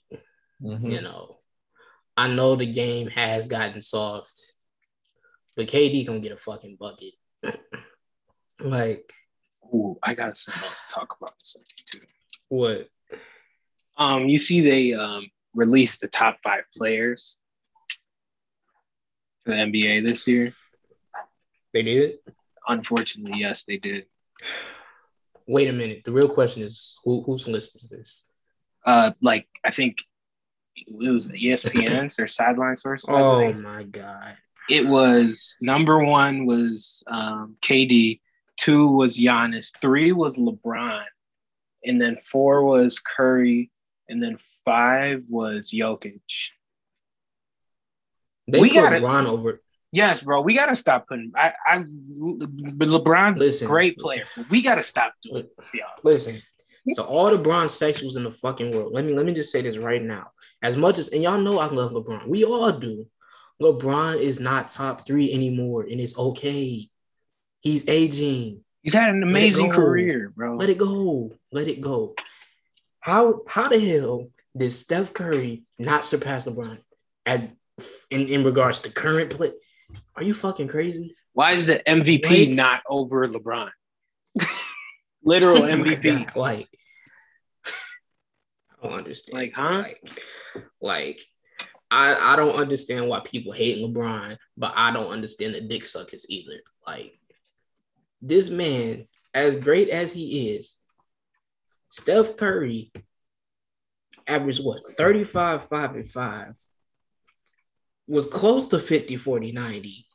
Mhm. You know, I know the game has gotten soft, but KD gonna get a fucking bucket. [LAUGHS] like Ooh, I got something else to talk about in a second too. what? Um, you see, they um released the top five players for the NBA this year. They did. It? Unfortunately, yes, they did. Wait a minute. The real question is, who whose list is this? Uh, like I think it was ESPN's or sideline source. Oh my god. it was number one was um, KD, two was Giannis, three was LeBron, and then four was Curry, and then five was Jokic. They We put gotta- LeBron over. Yes, bro, we gotta stop putting. I, I, LeBron's Listen. a great player. We gotta stop doing this, y'all. Listen, to all the LeBron sexuals in the fucking world, let me let me just say this right now. As much as and y'all know I love LeBron, we all do. LeBron is not top three anymore, and it's okay. He's aging. He's had an amazing career, bro. Let it go. Let it go. How how the hell did Steph Curry not surpass LeBron at in, in regards to current play? Are you fucking crazy? Why is the MVP not over LeBron? [LAUGHS] Literal [LAUGHS] Oh MVP. God, Like, I don't understand. Like, huh? Like, like, I I don't understand why people hate LeBron, but I don't understand the dick suckers either. Like, this man, as great as he is, Steph Curry averaged what 35, 5, and 5, was close to 50, 40, 90,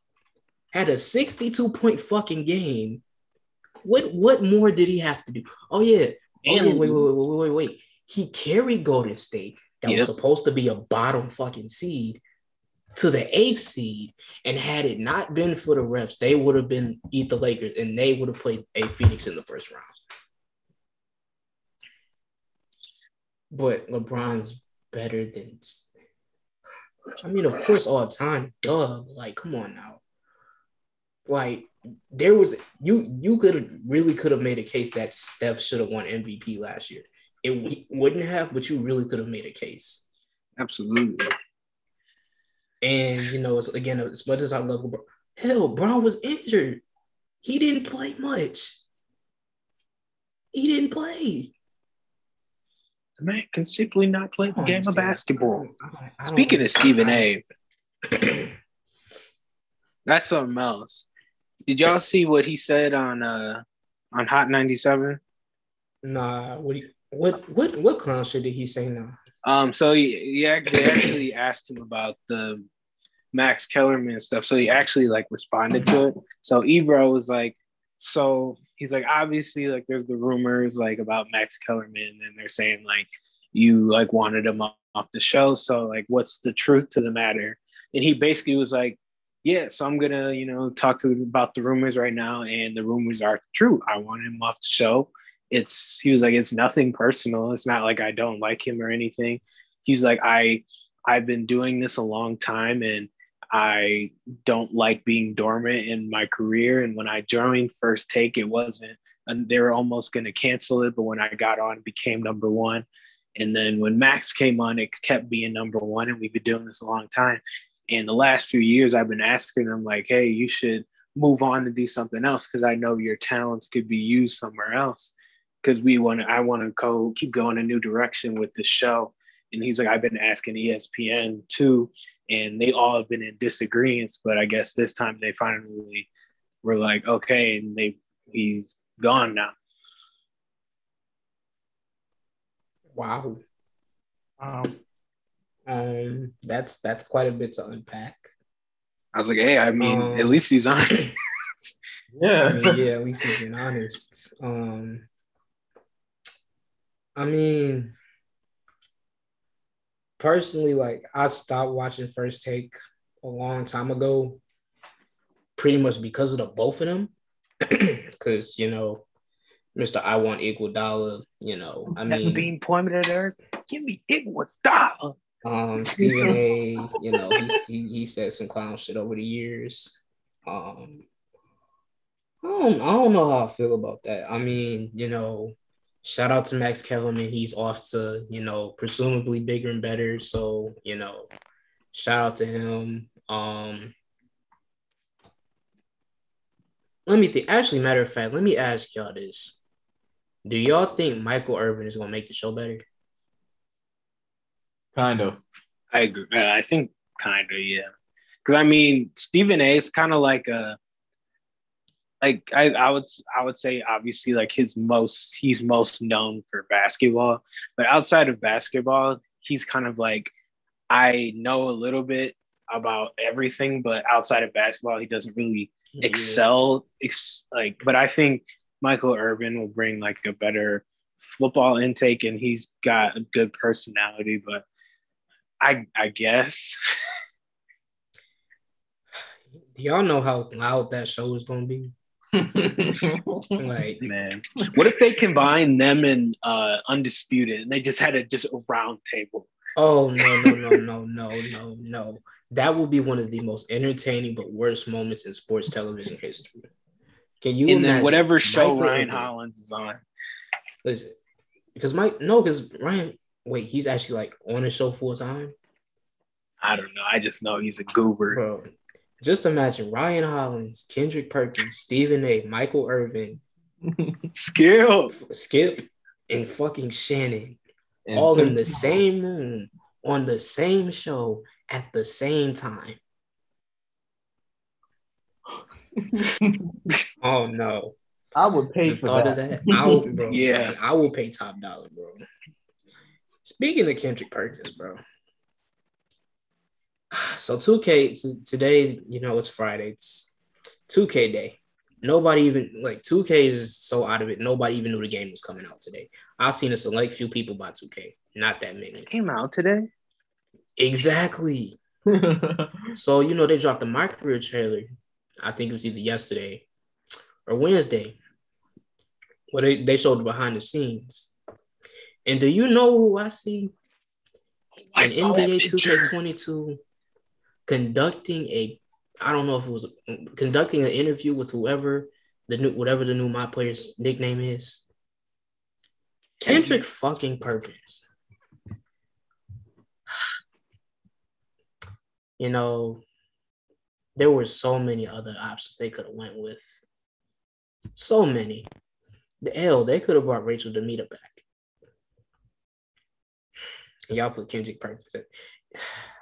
had a 62 point fucking game. What what more did he have to do? Oh yeah. Oh, And- yeah. Wait, wait, wait, wait, wait, wait. He carried Golden State that Yep. was supposed to be a bottom fucking seed to the eighth seed. And had it not been for the refs, they would have been eat the Lakers and they would have played a Phoenix in the first round. But LeBron's better than I mean, of course, all time, duh. Like, come on now. Like, there was you you could really could have made a case that Steph should have won MVP last year. It wouldn't have, but you really could have made a case. Absolutely. And you know, it's again as much as I love LeBron, hell, Brown was injured. He didn't play much. He didn't play. The man can simply not play the game of basketball. I I Speaking of Stephen A, [CLEARS THROAT] that's something else. Did y'all see what he said on uh on Hot 97? Nah, what you, what what what clown shit did he say now? Um, so he, he they actually [CLEARS THROAT] asked him about the Max Kellerman stuff. So he actually like responded to it. So Ebro was like, so he's like, obviously, like there's the rumors like about Max Kellerman, and they're saying like you like wanted him off, the show. So like, what's the truth to the matter? And he basically was like, yeah, so I'm gonna you know talk to them about the rumors right now, and the rumors are true. I want him off the show it's he was like it's nothing personal it's not like i don't like him or anything he's like i i've been doing this a long time and i don't like being dormant in my career. And when i joined first take it wasn't and they were almost going to cancel it. But when i got on it became number one. And then when max came on it kept being number one. And we've been doing this a long time. And the last few years i've been asking them like hey you should move on to do something else because i know your talents could be used somewhere else. Because we want to i want to go keep going a new direction with the show. And he's like i've been asking espn too and they all have been in disagreements but i guess this time they finally were like okay and they he's gone now Wow. Wow. Um, that's that's quite a bit to unpack. i was like hey i mean Um, at least he's on [COUGHS] I Yeah. mean, yeah, at least he's being honest. Um, I mean, personally, like I stopped watching First Take a long time ago, pretty much because of the both of them. [CLEARS THROAT] Because you know, Mister I want equal dollar. You know, I That's mean, being pointed at Eric. Give me equal dollar. um, Stephen A. You know, he, he he said some clown shit over the years. Um, I don't I don't know how I feel about that. I mean, you know, shout out to Max Kellerman. He's off to you know presumably bigger and better. So you know, shout out to him. Um, let me think. Actually, matter of fact, let me ask y'all this: Do y'all think Michael Irvin is gonna make the show better? Kind of. I agree. I think kind of, yeah. Because I mean, Stephen A. is kind of like a, like I, I would I would say obviously like his most he's most known for basketball, but outside of basketball, he's kind of like I know a little bit about everything, but outside of basketball, he doesn't really excel. Ex- like, but I think Michael Irvin will bring like a better football intake, and he's got a good personality. But I I guess [LAUGHS] y'all know how loud that show is gonna be? Like, man, what if they combine them and uh Undisputed, and they just had a just a round table? oh no, no, no, no, no, no, no. That will be one of the most entertaining but worst moments in sports television history. Can you and then whatever show Michael Ryan Hollins is on. Listen, because Mike, no, because Ryan, wait, he's actually like on the show full time, I don't know. I just know he's a goober. bro. Just imagine Ryan Hollins, Kendrick Perkins, Stephen A, Michael Irvin, [LAUGHS] Skill. Skip, and fucking Shannon And all in Tim- the same room on the same show at the same time. [LAUGHS] Oh no! I would pay The for thought that. of that, I will, bro. [LAUGHS] Yeah. I would pay top dollar, bro. Speaking of Kendrick Perkins, bro. [SIGHS] So 2K t- today, you know, it's Friday. It's 2K day. Nobody even like 2K is so out of it. Nobody even knew the game was coming out today. I've seen a select few people buy 2K, not that many. Came out today. Exactly. [LAUGHS] So you know they dropped the My Career trailer. I think it was either yesterday or Wednesday. Where they, they showed the behind the scenes. And do you know who I see I in saw that NBA 2K22 conducting a I don't know if it was conducting an interview with whoever the new whatever the new my player's nickname is. Kendrick fucking Perkins. [SIGHS] You know, there were so many other options they could have went with. So many. The L, they could have brought Rachel DeMita back. And y'all put Kendrick Perkins in. [SIGHS]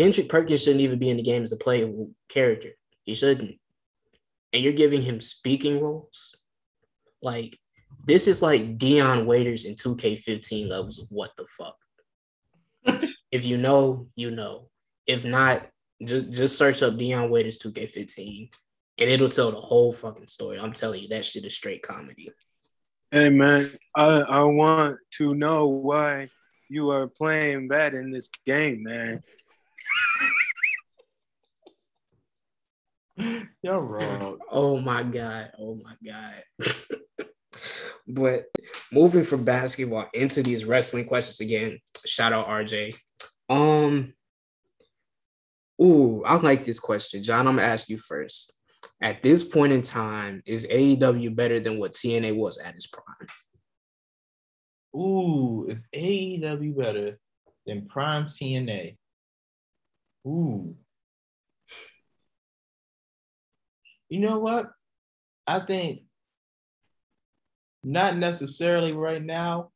Kendrick Perkins shouldn't even be in the game as a playable character. He shouldn't. And you're giving him speaking roles. Like, this is like Dion Waiters in 2K15 levels of what the fuck. [LAUGHS] if you know, you know. If not, just just search up Dion Waiters 2K15 and it'll tell the whole fucking story. I'm telling you, that shit is straight comedy. Hey man, I I want to know why you are playing bad in this game, man. [LAUGHS] You're wrong. Oh my god. Oh my god. [LAUGHS] but moving from basketball into these wrestling questions again. Shout out RJ. Um Ooh, I like this question. John, I'm gonna ask you first. At this point in time, is AEW better than what TNA was at its prime? Ooh, is AEW better than Prime TNA? Ooh. You know what? I think not necessarily right now,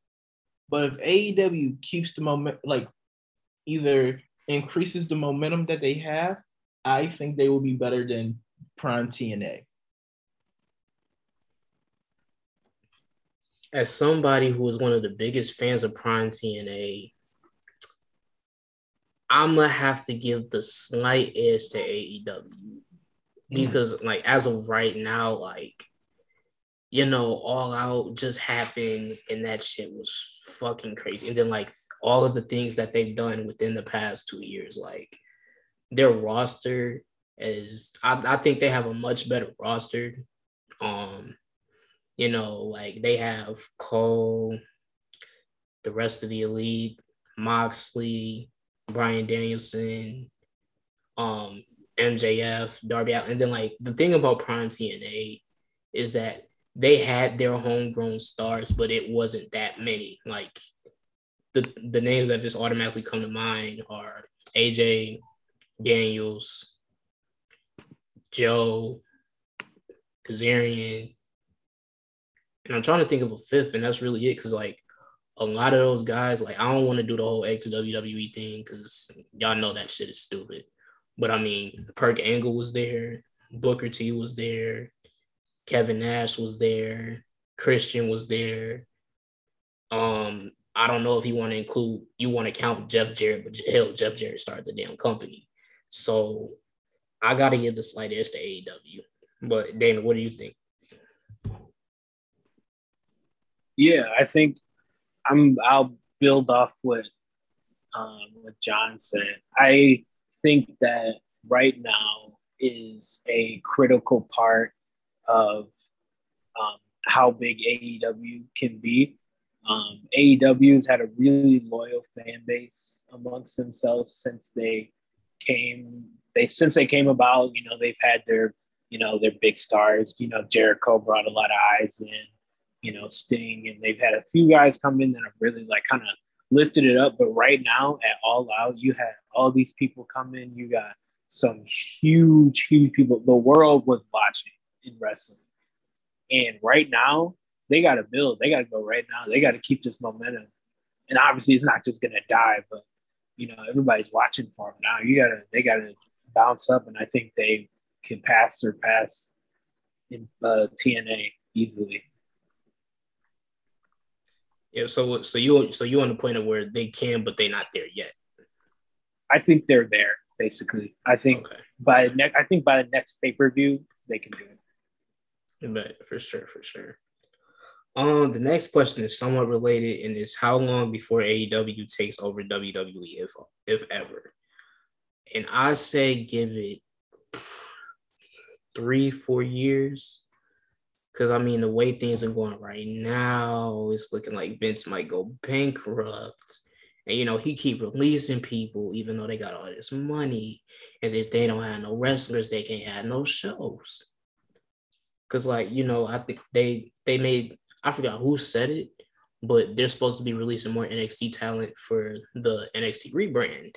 but if AEW keeps the moment, like either increases the momentum that they have, I think they will be better than Prime TNA. As somebody who was one of the biggest fans of Prime TNA, I'm gonna have to give the slight edge to AEW because, like, as of right now, like, you know, All Out just happened and that shit was fucking crazy. And then, like, all of the things that they've done within the past two years. Like their roster is, I, I think they have a much better roster. Um, you know, like they have Cole, the rest of the elite, Moxley, Bryan Danielson, um, MJF, Darby Allin. And then like the thing about Prime TNA is that they had their homegrown stars, but it wasn't that many. Like the the names that just automatically come to mind are AJ Daniels, Joe, Kazarian, and I'm trying to think of a fifth, and that's really it. Cause like a lot of those guys, like I don't want to do the whole X WWE thing because y'all know that shit is stupid. But I mean, Kurt Angle was there, Booker T was there, Kevin Nash was there, Christian was there. Um, I don't know if you want to include you want to count Jeff Jarrett, but hell, Jeff Jarrett started the damn company. So I gotta give the slight edge to AEW. But Damon, what do you think? Yeah, I think I'm. I'll build off what um, what John said. I think that right now is a critical part of um, how big AEW can be. Um, AEW's had a really loyal fan base amongst themselves since they came. They since they came about, you know, they've had their, you know, their big stars. You know, Jericho brought a lot of eyes in. You know, Sting, and they've had a few guys come in that have really like kind of lifted it up. But right now, at All Out, you had all these people come in. You got some huge, huge people. The world was watching in wrestling. And right now, they got to build. They got to go right now. They got to keep this momentum. And obviously, it's not just to die, but you know, everybody's watching for them now. You got to, they got to bounce up, and I think they can pass surpass in uh, TNA easily. Yeah. So, so you, so you on the point of where they can, but they're not there yet. I think they're there. Basically, I think Okay. by next, I think by the next pay per view, they can do it. But for sure, for sure. Um, the next question is somewhat related and is how long before AEW takes over WWE, if if ever? And I say give it three, four years. Cause I mean the way things are going right now, it's looking like Vince might go bankrupt. And you know, he keep releasing people even though they got all this money. As if they don't have no wrestlers, they can't have no shows. Cause like, you know, I think they they made I forgot who said it, but they're supposed to be releasing more NXT talent for the NXT rebrand.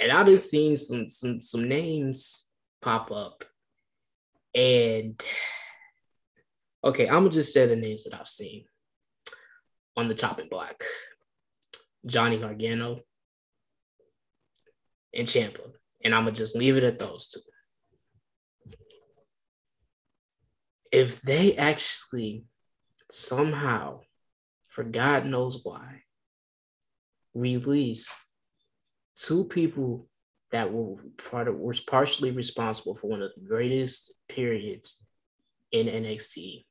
And I just seen some some some names pop up. And okay, I'm gonna just say the names that I've seen on the chopping block. Johnny Gargano and Ciampa. And I'm gonna just leave it at those two. If they actually somehow, for God knows why, release two people that were part of was partially responsible for one of the greatest periods in NXT.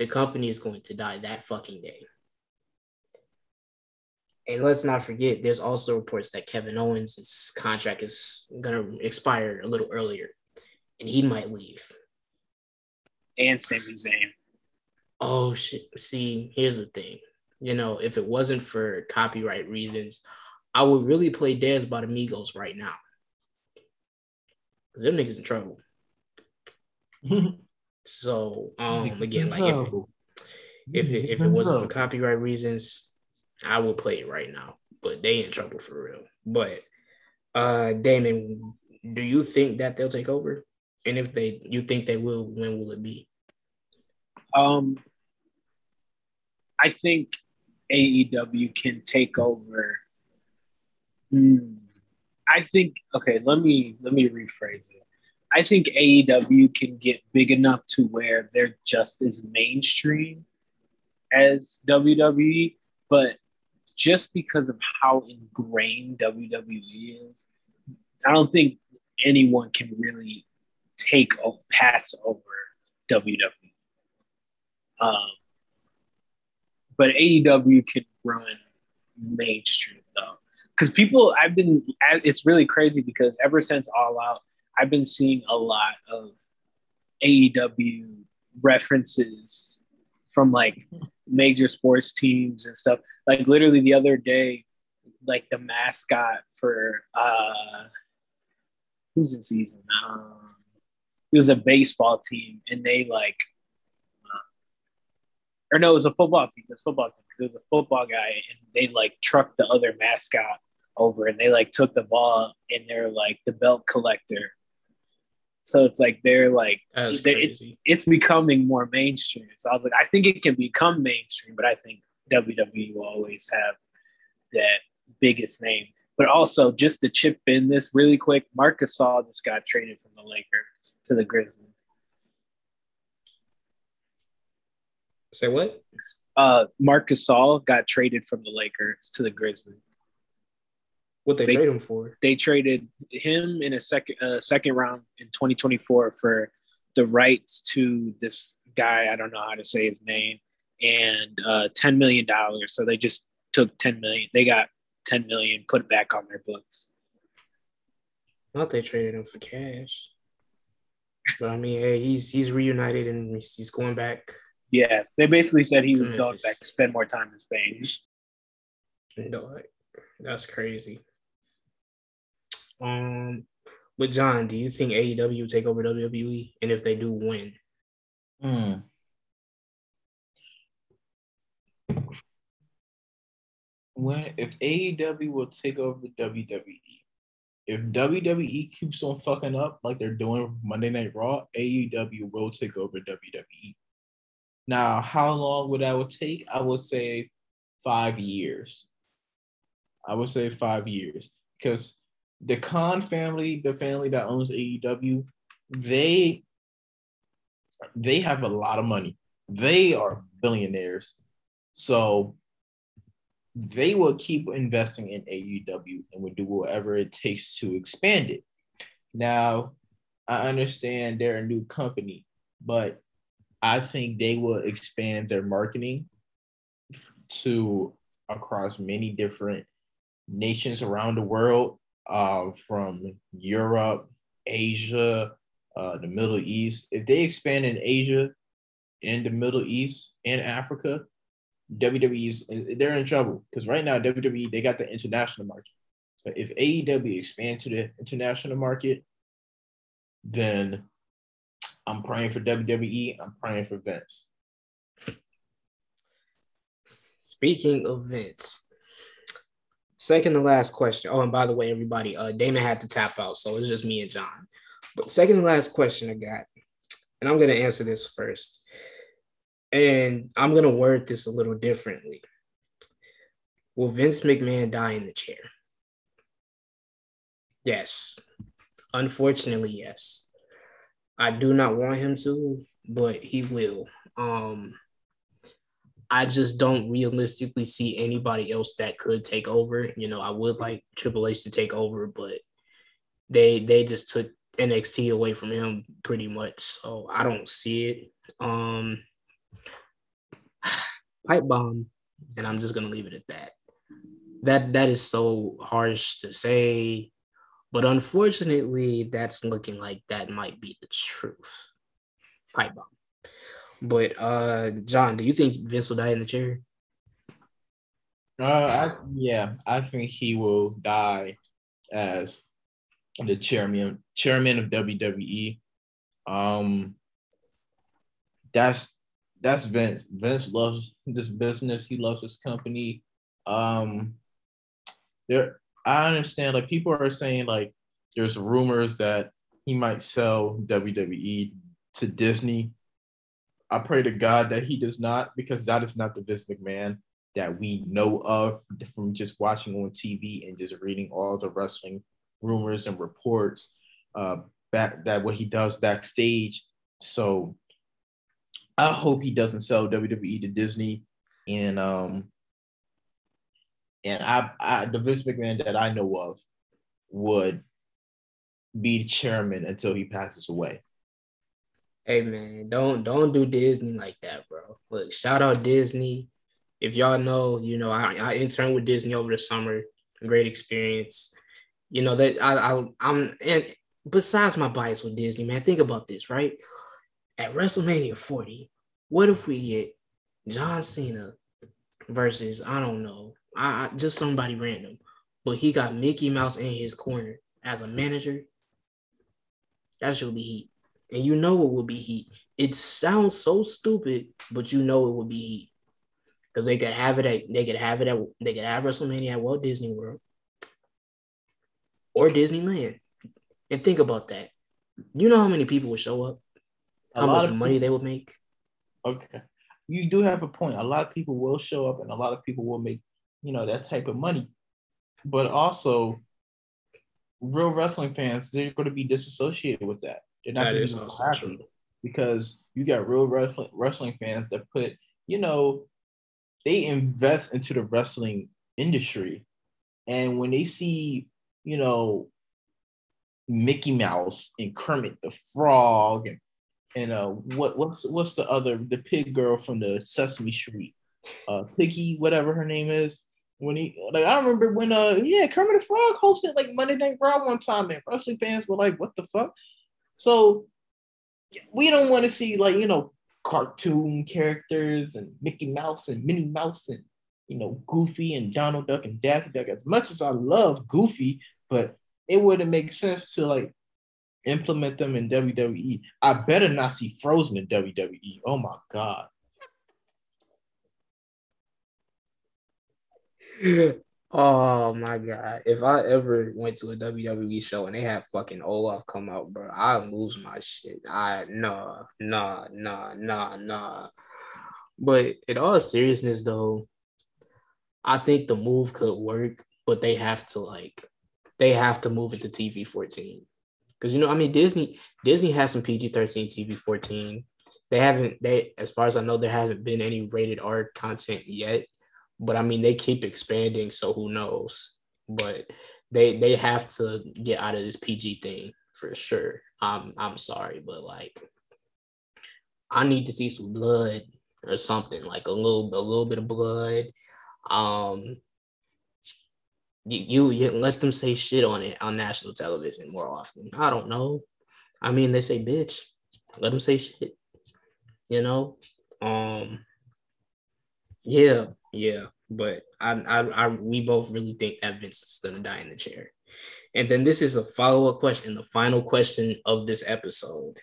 The company is going to die that fucking day. And let's not forget, there's also reports that Kevin Owens' contract is gonna expire a little earlier, and he might leave. And Sami Zayn. Oh shit! See, here's the thing. You know, if it wasn't for copyright reasons, I would really play Dez by the Migos right now. Cause them niggas in trouble. [LAUGHS] So, um, again, like if if it, if it wasn't for copyright reasons, I would play it right now. But they in trouble for real. But uh, Damon, do you think that they'll take over? And if they, you think they will, when will it be? Um, I think AEW can take over. Hmm. I think okay. Let me let me rephrase it. I think AEW can get big enough to where they're just as mainstream as WWE, but just because of how ingrained WWE is, I don't think anyone can really take a pass over WWE. Um, but AEW can run mainstream though, because people I've been it's really crazy because ever since All Out, I've been seeing a lot of AEW references from like major sports teams and stuff. Like literally the other day, like the mascot for uh who's in season? Um, it was a baseball team, and they like, uh, or no, it was a football team. It was football team. It was a football guy, and they like trucked the other mascot over, and they like took the ball, and they're like the belt collector. So it's like they're like they're- it's, it's becoming more mainstream. So I was like, I think it can become mainstream, but I think WWE will always have that biggest name. But also, just to chip in this really quick, Marcus Gasol just got traded from the Lakers to the Grizzlies. Say what? Uh, Marcus Gasol got traded from the Lakers to the Grizzlies. What they, They- trade him for? They traded him in a second uh, second round in 2024 for the rights to this guy. I don't know how to say his name, and uh, 10 million dollars. So they just took 10 million. They got 10 million, put back on their books. Not they traded him for cash. But I mean, hey, he's he's reunited and he's going back. Yeah, they basically said he was going back to spend more time in Spain. No, that's crazy. Um, but John, do you think AEW will take over WWE? And if they do, when? Hmm. When if AEW will take over WWE, if WWE keeps on fucking up like they're doing Monday Night Raw, AEW will take over WWE. Now, how long would that would take? I would say five years. I would say five years because the Khan family, the family that owns AEW, they they have a lot of money. They are billionaires. So they will keep investing in AEW and will do whatever it takes to expand it. Now, I understand they're a new company, but I think they will expand their marketing to across many different nations around the world, uh, from Europe, Asia, uh, the Middle East. If they expand in Asia, in the Middle East, and Africa, WWE is they're in trouble because right now WWE they got the international market. But if AEW expand to the international market, then I'm praying for WWE. I'm praying for Vince. Speaking of Vince, second to last question. Oh, and by the way, everybody, uh, Damon had to tap out, so it's just me and John. But second to last question I got, and I'm gonna answer this first, and I'm gonna word this a little differently. Will Vince McMahon die in the chair? Yes. Unfortunately, yes. I do not want him to, but he will. Um, I just don't realistically see anybody else that could take over. You know, I would like Triple H to take over, but they they just took NXT away from him pretty much. So I don't see it. Um [SIGHS] pipe bomb, and I'm just gonna leave it at that. That that is so harsh to say, but unfortunately, that's looking like that might be the truth. Pipe bomb. But uh John, do you think Vince will die in the chair? Uh, I, yeah, I think he will die as the chairman chairman of WWE. Um, that's that's Vince. Vince loves this business. He loves this company. Um, there, I understand. Like people are saying, like there's rumors that he might sell WWE to Disney. I pray to God that he does not, because that is not the Vince McMahon that we know of from just watching on TV and just reading all the wrestling rumors and reports uh, back that what he does backstage. So I hope he doesn't sell WWE to Disney and um and I, I the Vince McMahon that I know of would be the chairman until he passes away. Hey man, don't don't do Disney like that, bro. Look, shout out Disney. if y'all know, you know, I, I interned with Disney over the summer. Great experience. You know that I, I I'm and besides my bias with Disney, man, think about this, right? At WrestleMania 40, what if we get John Cena versus I don't know, I, I just somebody random, but he got Mickey Mouse in his corner as a manager. That should be heat, and you know it will be heat. It sounds so stupid, but you know it will be heat because they could have it at they could have it at they could have WrestleMania at Walt Disney World or Disneyland. And think about that. You know how many people would show up? A How lot much of money they would make? Okay. You do have a point. A lot of people will show up and a lot of people will make, you know, that type of money. But also, real wrestling fans, they're going to be disassociated with that. They're not That going is to be also happy true. because you got real wrestling, wrestling fans that put, you know, they invest into the wrestling industry. And when they see, you know, Mickey Mouse and Kermit the Frog and and uh what what's what's the other the pig girl from the Sesame Street, uh Piggy whatever her name is. When he like I remember when uh yeah Kermit the Frog hosted like Monday Night Raw one time and wrestling fans were like what the fuck. So we don't want to see like you know cartoon characters and Mickey Mouse and Minnie Mouse and you know Goofy and Donald Duck and Daffy Duck. As much as I love Goofy, but it wouldn't make sense to like implement them in WWE. I better not see Frozen in WWE. Oh my god. [LAUGHS] oh my god! If I ever went to a WWE show and they had fucking Olaf come out, bro, I'd lose my shit. I nah, nah, nah, nah, nah. But in all seriousness, though, I think the move could work, but they have to like, they have to move it to TV fourteen. Because you know, I mean, Disney Disney has some PG thirteen, TV fourteen. They haven't they, as far as I know, there hasn't been any rated R content yet. But I mean, they keep expanding, so who knows? But they they have to get out of this PG thing for sure. I'm I'm sorry, but like, I need to see some blood or something like a little a little bit of blood. Um, you, you you let them say shit on it on national television more often. I don't know. I mean, they say bitch. Let them say shit. You know. Um. Yeah, yeah. But I, I, I, we both really think that Vince is gonna die in the chair. And then this is a follow up question, the final question of this episode.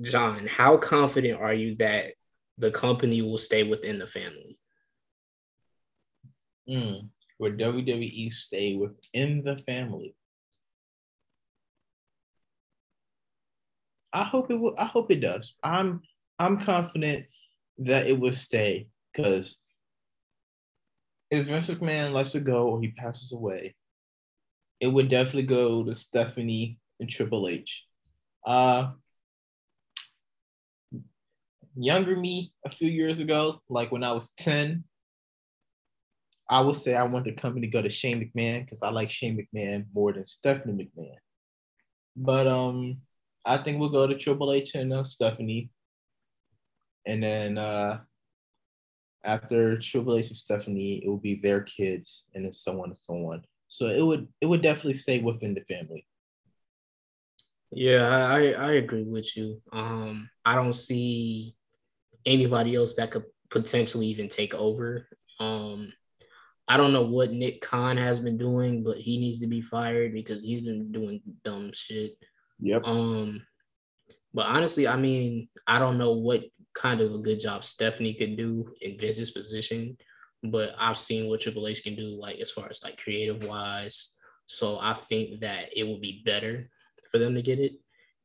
John, how confident are you that the company will stay within the family? Mm. Would WWE stay within the family? I hope it will. I hope it does. I'm I'm confident that it will stay because if Vince McMahon lets it go or he passes away, it would definitely go to Stephanie and Triple H. Uh, younger me a few years ago, like when I was 10, I would say I want the company to go to Shane McMahon because I like Shane McMahon more than Stephanie McMahon. But um, I think we'll go to Triple H and uh, Stephanie. And then uh, after and Stephanie, it will be their kids and then so on and so on. So it would it would definitely stay within the family. Yeah, I, I agree with you. Um, I don't see anybody else that could potentially even take over. Um, I don't know what Nick Khan has been doing, but he needs to be fired because he's been doing dumb shit. Yep. Um, but honestly, I mean, I don't know what kind of a good job Stephanie could do in Vince's position, but I've seen what Triple H can do, like as far as like creative wise. So I think that it would be better for them to get it.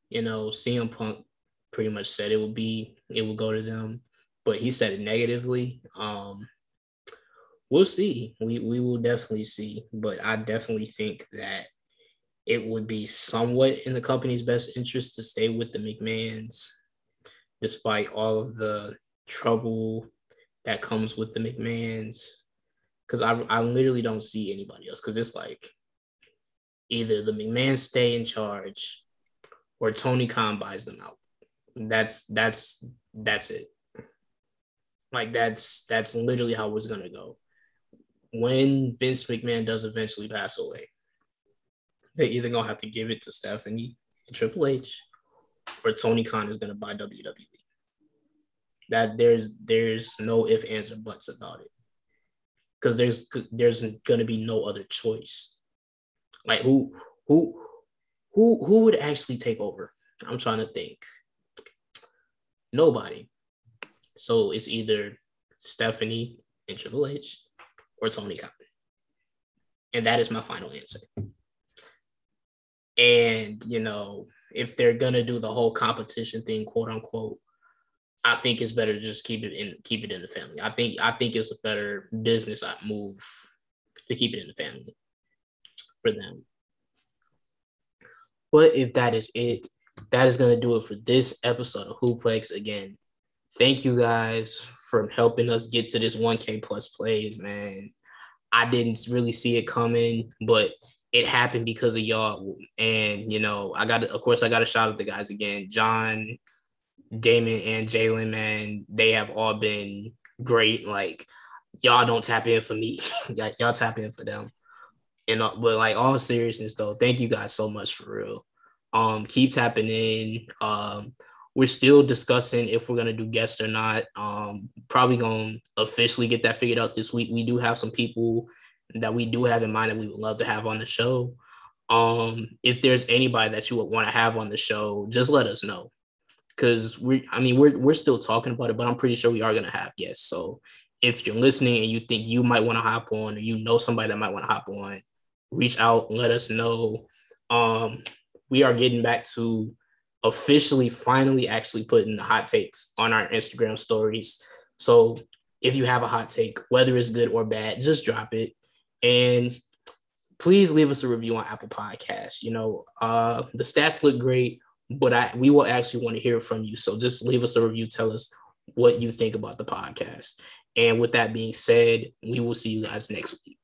You know, CM Punk pretty much said it would be, it would go to them, but he said it negatively. Um, we'll see. We we will definitely see, but I definitely think that it would be somewhat in the company's best interest to stay with the McMahons, despite all of the trouble that comes with the McMahons. Because I I literally don't see anybody else. Because it's like either the McMahons stay in charge, or Tony Khan buys them out. That's that's that's it. Like that's that's literally how it's gonna go. When Vince McMahon does eventually pass away, they either gonna have to give it to Stephanie and Triple H, or Tony Khan is gonna buy WWE. That there's there's no if ands or buts about it, because there's there's gonna be no other choice. Like who who who who would actually take over? I'm trying to think. Nobody. So it's either Stephanie and Triple H or Tony Khan. And that is my final answer. And, you know, if they're gonna do the whole competition thing, quote unquote, I think it's better to just keep it in keep it in the family. I think I think it's a better business uh, move to keep it in the family for them. But if that is it, that is gonna do it for this episode of Hooplex. Again, thank you guys for helping us get to this 1K plus plays, man. I didn't really see it coming, but it happened because of y'all. And you know, I got of course I got to shout out the guys again, John, Damon, and Jalen. Man, they have all been great. Like y'all don't tap in for me, [LAUGHS] y'all tap in for them. And uh, but like all seriousness though, thank you guys so much for real. Um, keep tapping in. Um, we're still discussing if we're gonna do guests or not. Um, probably gonna officially get that figured out this week. We do have some people that we do have in mind that we would love to have on the show. Um, if there's anybody that you would want to have on the show, just let us know. Cause we I mean we're we're still talking about it, but I'm pretty sure we are gonna have guests. So if you're listening and you think you might want to hop on or you know somebody that might want to hop on, reach out, let us know. Um, we are getting back to officially finally actually putting the hot takes on our Instagram stories. So if you have a hot take, whether it's good or bad, just drop it. And please leave us a review on Apple Podcasts. You know, uh, the stats look great, but I we will actually want to hear from you. So just leave us a review. Tell us what you think about the podcast. And with that being said, we will see you guys next week.